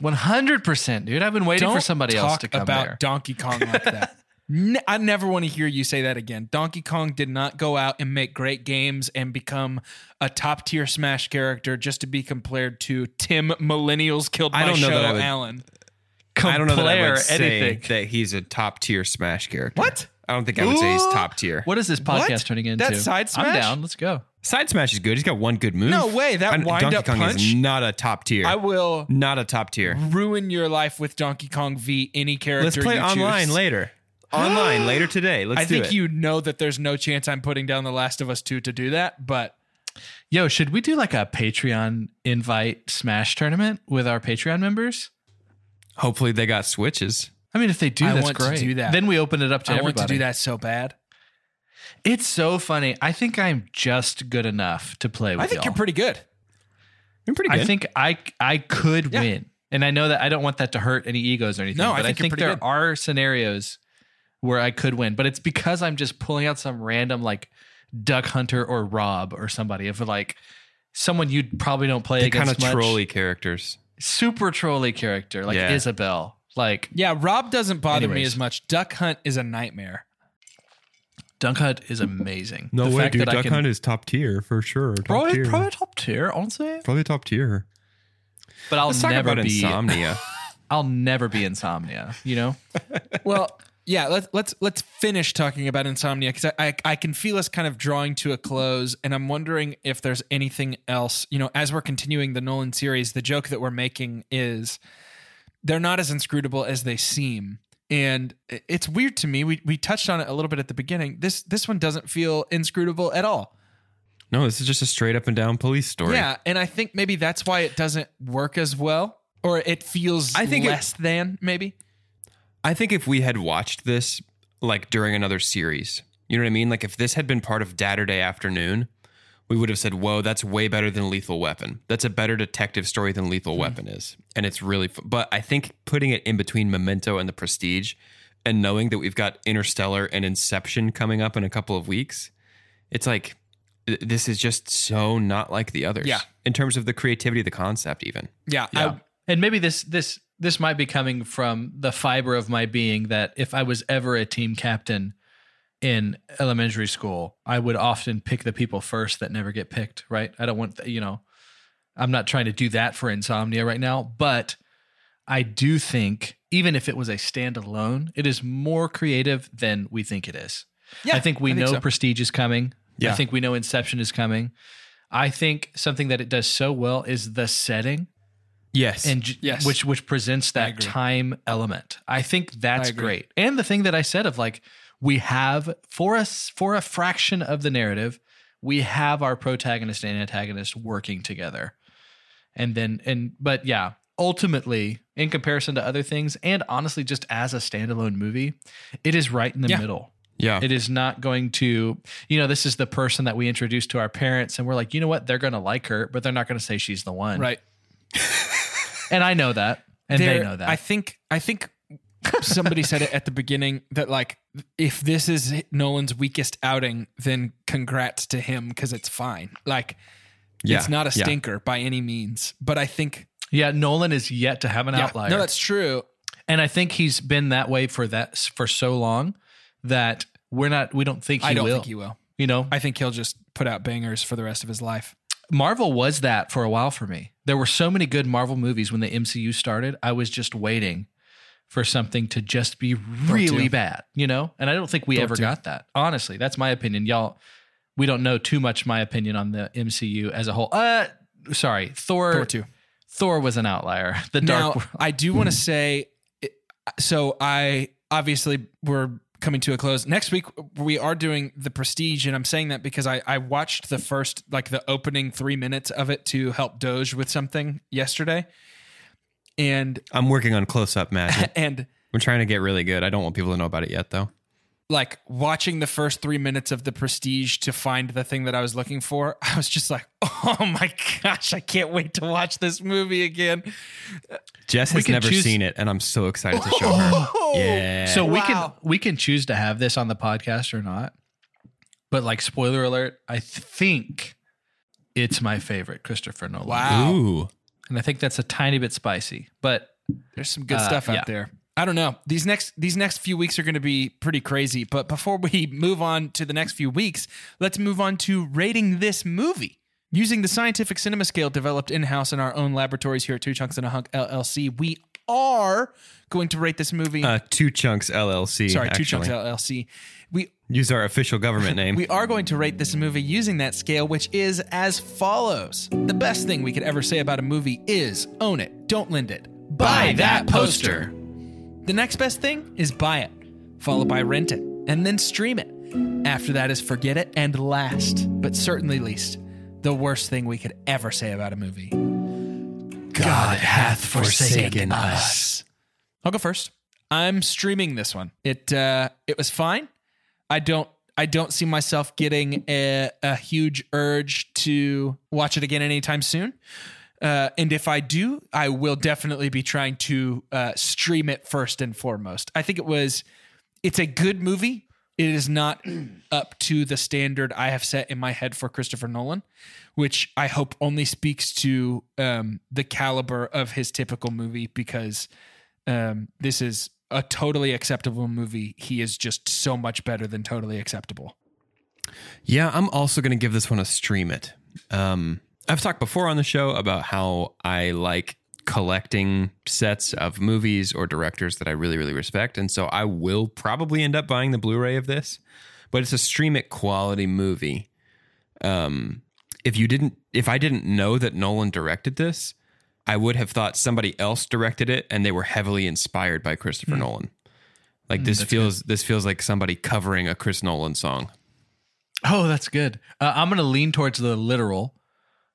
One hundred percent, dude. I've been waiting Don't for somebody else to come about there. Donkey Kong like that. [laughs] Ne- I never want to hear you say that again. Donkey Kong did not go out and make great games and become a top tier Smash character just to be compared to Tim Millennials Killed by I don't know Show that I would- Allen. I don't know that I would say anything. that he's a top tier Smash character. What? I don't think I would say he's Ooh. top tier. What is this podcast What? turning into? That's side I'm smash? down. Let's go. Side Smash is good. He's got one good move. No way, that I- wind Donkey up Kong punch? is not a top tier. I will not a top tier. ruin your life with Donkey Kong V. Any character. Let's play you online choose. later. Online [gasps] later today. Let's I do think it. you know that there's no chance I'm putting down The Last of Us 2 to do that, but Yo, should we do like a Patreon invite Smash tournament with our Patreon members? Hopefully they got switches. I mean, if they do, I that's want to great. do that. Then we open it up to I everybody. want to do that so bad. It's so funny. I think I'm just good enough to play with I think y'all. you're pretty good. You're pretty good. I think I I could Yeah. win. And I know that I don't want that to hurt any egos or anything. No, I but I think you're think, pretty there good. are scenarios where I could win. But it's because I'm just pulling out some random like Duck Hunter or Rob or somebody of like someone you probably don't play the kind of much. trolly characters. super trolly character like Yeah. Isabelle. Like Yeah, Rob doesn't bother me as much. Duck Hunt is a nightmare. Duck Hunt is amazing. The fact that I can, is top tier for sure. Top probably probably top tier, honestly. Probably top tier. But I'll Let's talk never about be insomnia. [laughs] I'll never be insomnia. You know. Well, yeah, let's let's let's finish talking about insomnia because I, I I can feel us kind of drawing to a close, and I'm wondering if there's anything else. You know, as we're continuing the Nolan series, the joke that we're making is they're not as inscrutable as they seem. And it's weird to me. We we touched on it a little bit at the beginning. This this one doesn't feel inscrutable at all. no, this is just a straight up and down police story. Yeah, and I think maybe that's why it doesn't work as well, or it feels I think it- less than maybe. I think if we had watched this like during another series, you know what I mean? Like if this had been part of Saturday Afternoon, we would have said, "Whoa, that's way better than Lethal Weapon. That's a better detective story than Lethal hmm. Weapon is." And it's really f- but I think putting it in between Memento and The Prestige and knowing that we've got Interstellar and Inception coming up in a couple of weeks, it's like th- this is just so not like the others. Yeah. In terms of the creativity of the concept even. Yeah, Yeah. I, and maybe this this this might be coming from the fiber of my being that if I was ever a team captain in elementary school, I would often pick the people first that never get picked, right? I don't want the, you know, I'm not trying to do that for insomnia right now, but I do think even if it was a standalone, it is more creative than we think it is. Yeah, I think we I think know so. Prestige is coming. Yeah. I think we know Inception is coming. I think something that it does so well is the setting Yes. and Yes. which which presents that time element. I think that's I great. And the thing that I said of like we have for us for a fraction of the narrative, we have our protagonist and antagonist working together. And then and but yeah, ultimately in comparison to other things and honestly just as a standalone movie, it is right in the Yeah. middle. yeah. It is not going to, you know, this is the person that we introduced to our parents, and we're like, you know what? They're going to like her, but they're not going to say she's the one. right. [laughs] And I know that. And they know that. I think I think somebody said it at the beginning that like if this is Nolan's weakest outing, then congrats to him because it's fine. Like Yeah, it's not a yeah. stinker by any means. But I think yeah, Nolan is yet to have an yeah, outlier. no, that's true. and I think he's been that way for that for so long that we're not we don't think he I don't will. think he will. You know, I think he'll just put out bangers for the rest of his life. Marvel was that for a while for me. There were so many good Marvel movies when the MCU started. I was just waiting for something to just be really bad, you know? And I don't think we ever got that. Honestly, that's my opinion. Y'all, we don't know too much my opinion on the MCU as a whole. Uh sorry, Thor Thor two. Thor was an outlier. The Now, Dark World. I do want to [laughs] say, so I obviously we're coming to a close next week. We are doing the Prestige, and I'm saying that because I I watched the first like the opening three minutes of it to help Doge with something yesterday, and I'm working on close up magic. [laughs] and I'm trying to get really good. I don't want people to know about it yet, though. Like watching the first three minutes of the Prestige to find the thing that I was looking for, [laughs] I was just like, oh my gosh, I can't wait to watch this movie again. Jess has never choose- seen it, and I'm so excited to show her. Yeah. So we can we can choose to have this on the podcast or not. But like spoiler alert, I think it's my favorite Christopher Nolan. Wow. Ooh. And I think that's a tiny bit spicy. But There's some good Uh, stuff out yeah. there. I don't know. These next these next few weeks are going to be pretty crazy. But before we [laughs] move on to the next few weeks, let's move on to rating this movie. Using the scientific cinema scale developed in-house in our own laboratories here at Two Chunks and a Hunk LLC, we are going to rate this movie. Uh, Two Chunks LLC. sorry, Two. Chunks LLC. We Use our official government [laughs] name. we are going to rate this movie using that scale, which is as follows. The best thing we could ever say about a movie is own it, don't lend it. Buy that poster. The next best thing is buy it, followed by rent it, and then stream it. After that is forget it, and last, but certainly least, the worst thing we could ever say about a movie. God hath forsaken us. I'll go first. I'm streaming this one. It uh, it was fine. I don't I don't see myself getting a, a huge urge to watch it again anytime soon. Uh, and if I do, I will definitely be trying to uh, stream it first and foremost. I think it was, it's a good movie. It is not [clears throat] up to the standard I have set in my head for Christopher Nolan, which I hope only speaks to um, the caliber of his typical movie because um, this is a totally acceptable movie. He is just so much better than totally acceptable. Yeah, I'm also going to give this one a stream it. Um, I've talked before on the show about how I like collecting sets of movies or directors that I really, really respect. And so I will probably end up buying the Blu ray of this, but it's a stream it quality movie. Um, if you didn't, if I didn't know that Nolan directed this, I would have thought somebody else directed it and they were heavily inspired by Christopher Nolan. Like this feels, this feels like somebody covering a Chris Nolan song. Oh, that's good. Uh, I'm going to lean towards the literal.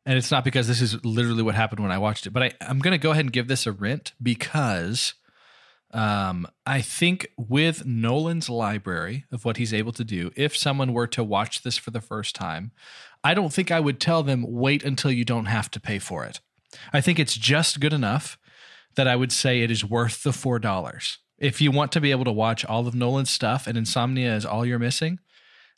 And it's not because this is literally what happened when I watched it, but I, I'm going to go ahead and give this a rent because um, I think with Nolan's library of what he's able to do, if someone were to watch this for the first time, I don't think I would tell them wait until you don't have to pay for it. I think it's just good enough that I would say it is worth the four dollars. If you want to be able to watch all of Nolan's stuff and Insomnia is all you're missing,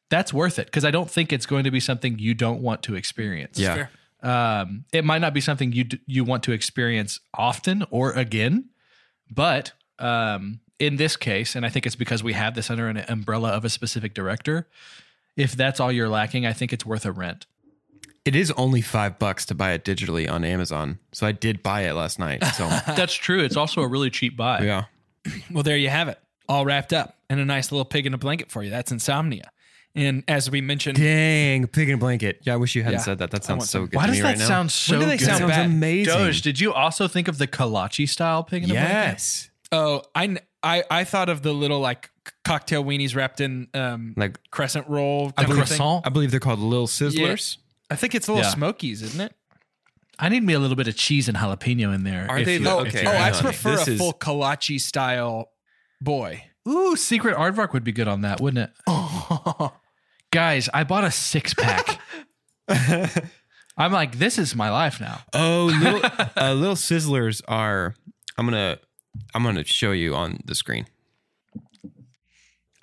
that's worth it because I don't think it's going to be something you don't want to experience. Yeah. Um, it might not be something you d- you want to experience often or again, but um, in this case, and I think it's because we have this under an umbrella of a specific director. If that's all you're lacking, I think it's worth a rent. It is only five bucks to buy it digitally on Amazon. So I did buy it last night. So [laughs] That's true. It's also a really cheap buy. yeah. Well, there you have it, all wrapped up and a nice little pig in a blanket for you. That's Insomnia. And as we mentioned, Dang, pig in a blanket. Yeah, I wish you hadn't Yeah. said that. That sounds so good. Why to does me that right now. sound so When do they good? sound sounds bad? amazing. Doge, did you also think of the kolache style pig in a blanket? yes. oh, I, I I thought of the little like cocktail weenies wrapped in um Like crescent roll. A type croissant? I believe they're called little Sizzlers. I think it's a little Yeah. smokies, isn't it? I need me a little bit of cheese and jalapeno in there. Are they you- lo- okay, oh, I honest. on. prefer This a is- full kolache style boy. Ooh, Secret Aardvark would be good on that, wouldn't it? [laughs] Guys, I bought a six pack. [laughs] I'm like, this is my life now. Oh, little [laughs] uh, little sizzlers are. I'm gonna I'm gonna show you on the screen.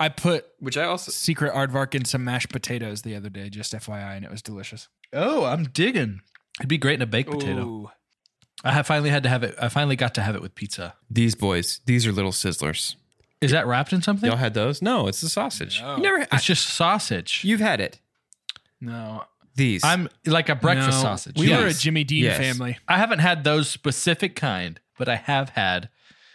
I put Which I also secret aardvark in some mashed potatoes the other day, just FYI, and it was delicious. Oh, I'm digging. It'd be great in a baked potato. Ooh. I have finally had to have it. I finally got to have it with pizza. these boys. These are little sizzlers. Is that wrapped in something? Y'all had those? No, it's the sausage. No. You never. I, It's just sausage. you've had it. No, These. I'm like a breakfast No. sausage. We were a Jimmy Dean Yes. family. I haven't had those specific kind, but I have had.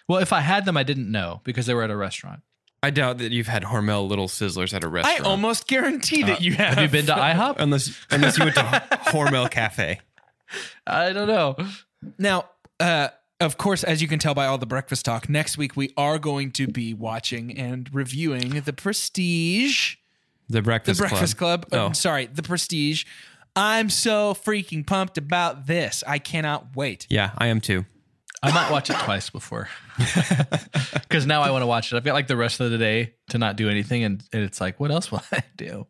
Well, if I had them, I didn't know because they were at a restaurant. I doubt that you've had Hormel little sizzlers at a I restaurant. I almost guarantee that you have. Have you been to IHOP? [laughs] unless unless you went to [laughs] Hormel Cafe. I don't know. Now, uh, of course, as you can tell by all the breakfast talk, next week we are going to be watching and reviewing the Prestige, The Breakfast, the Breakfast, Breakfast Club. Oh. I'm sorry, the Prestige. I'm so freaking pumped about this. I cannot wait. Yeah, I am too. I might watch it twice before [laughs] because now I want to watch it. I've got like the rest of the day to not do anything, and, and it's like, what else will [laughs] I do?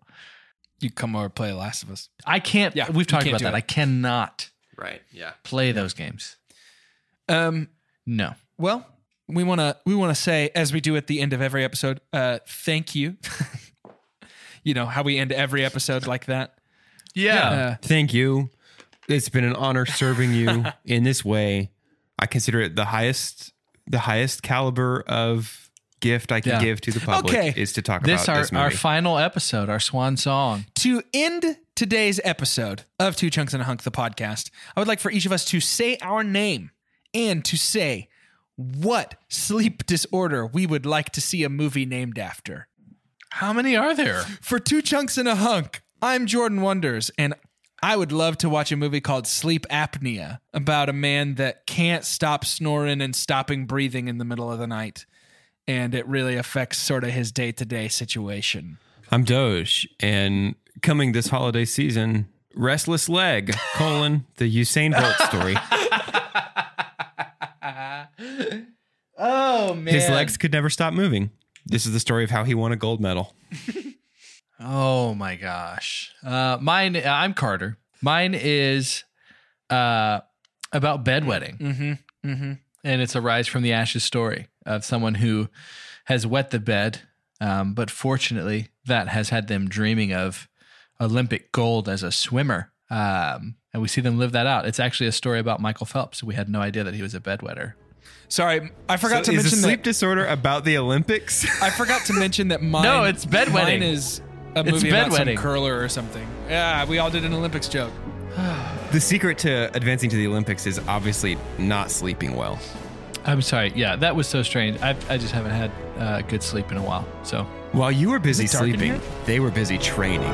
You come over and play Last of Us. I can't. Yeah, we've talked about that. it. I cannot Right. Yeah. play those games. Um, No. well, we want to we want to say as we do at the end of every episode, uh, thank you. [laughs] you know how we end every episode like that. Yeah. Uh, Thank you. It's been an honor serving you [laughs] in this way. I consider it the highest the highest caliber of gift I can Yeah. give to the public Okay. is to talk This about our, this movie. our final episode, our swan song. To end today's episode of Two Chunks and a Hunk, the podcast, I would like for each of us to say our name and to say what sleep disorder we would like to see a movie named after. How many are there? For Two Chunks and a Hunk, I'm Jordan Wonders, and I would love to watch a movie called Sleep Apnea about a man that can't stop snoring and stopping breathing in the middle of the night. And it really affects sort of his day to day situation. I'm Doge, and coming this holiday season, Restless Leg, [laughs] colon, the Usain Bolt story. [laughs] [laughs] Oh man. His legs could never stop moving. This is the story of how he won a gold medal. [laughs] Oh my gosh. Uh, mine. I'm Carter. Mine is uh, about bedwetting, Mm-hmm. Mm-hmm. and it's a rise from the ashes story of someone who has wet the bed, um, but fortunately, that has had them dreaming of Olympic gold as a swimmer. Um, and we see them live that out. It's actually a story about Michael Phelps. We had no idea that he was a bedwetter. Sorry, I forgot So to is mention a sleep that. disorder about the Olympics? [laughs] I forgot to mention that mine. No, it's bedwetting. Mine is a It's movie about some bedwetting. curler or something. Yeah, we all did an Olympics joke. [sighs] the secret to advancing to the Olympics is obviously not sleeping well. I'm sorry. Yeah, that was so strange. I I just haven't had uh, good sleep in a while. So While you were busy it dark in sleeping, they were busy training.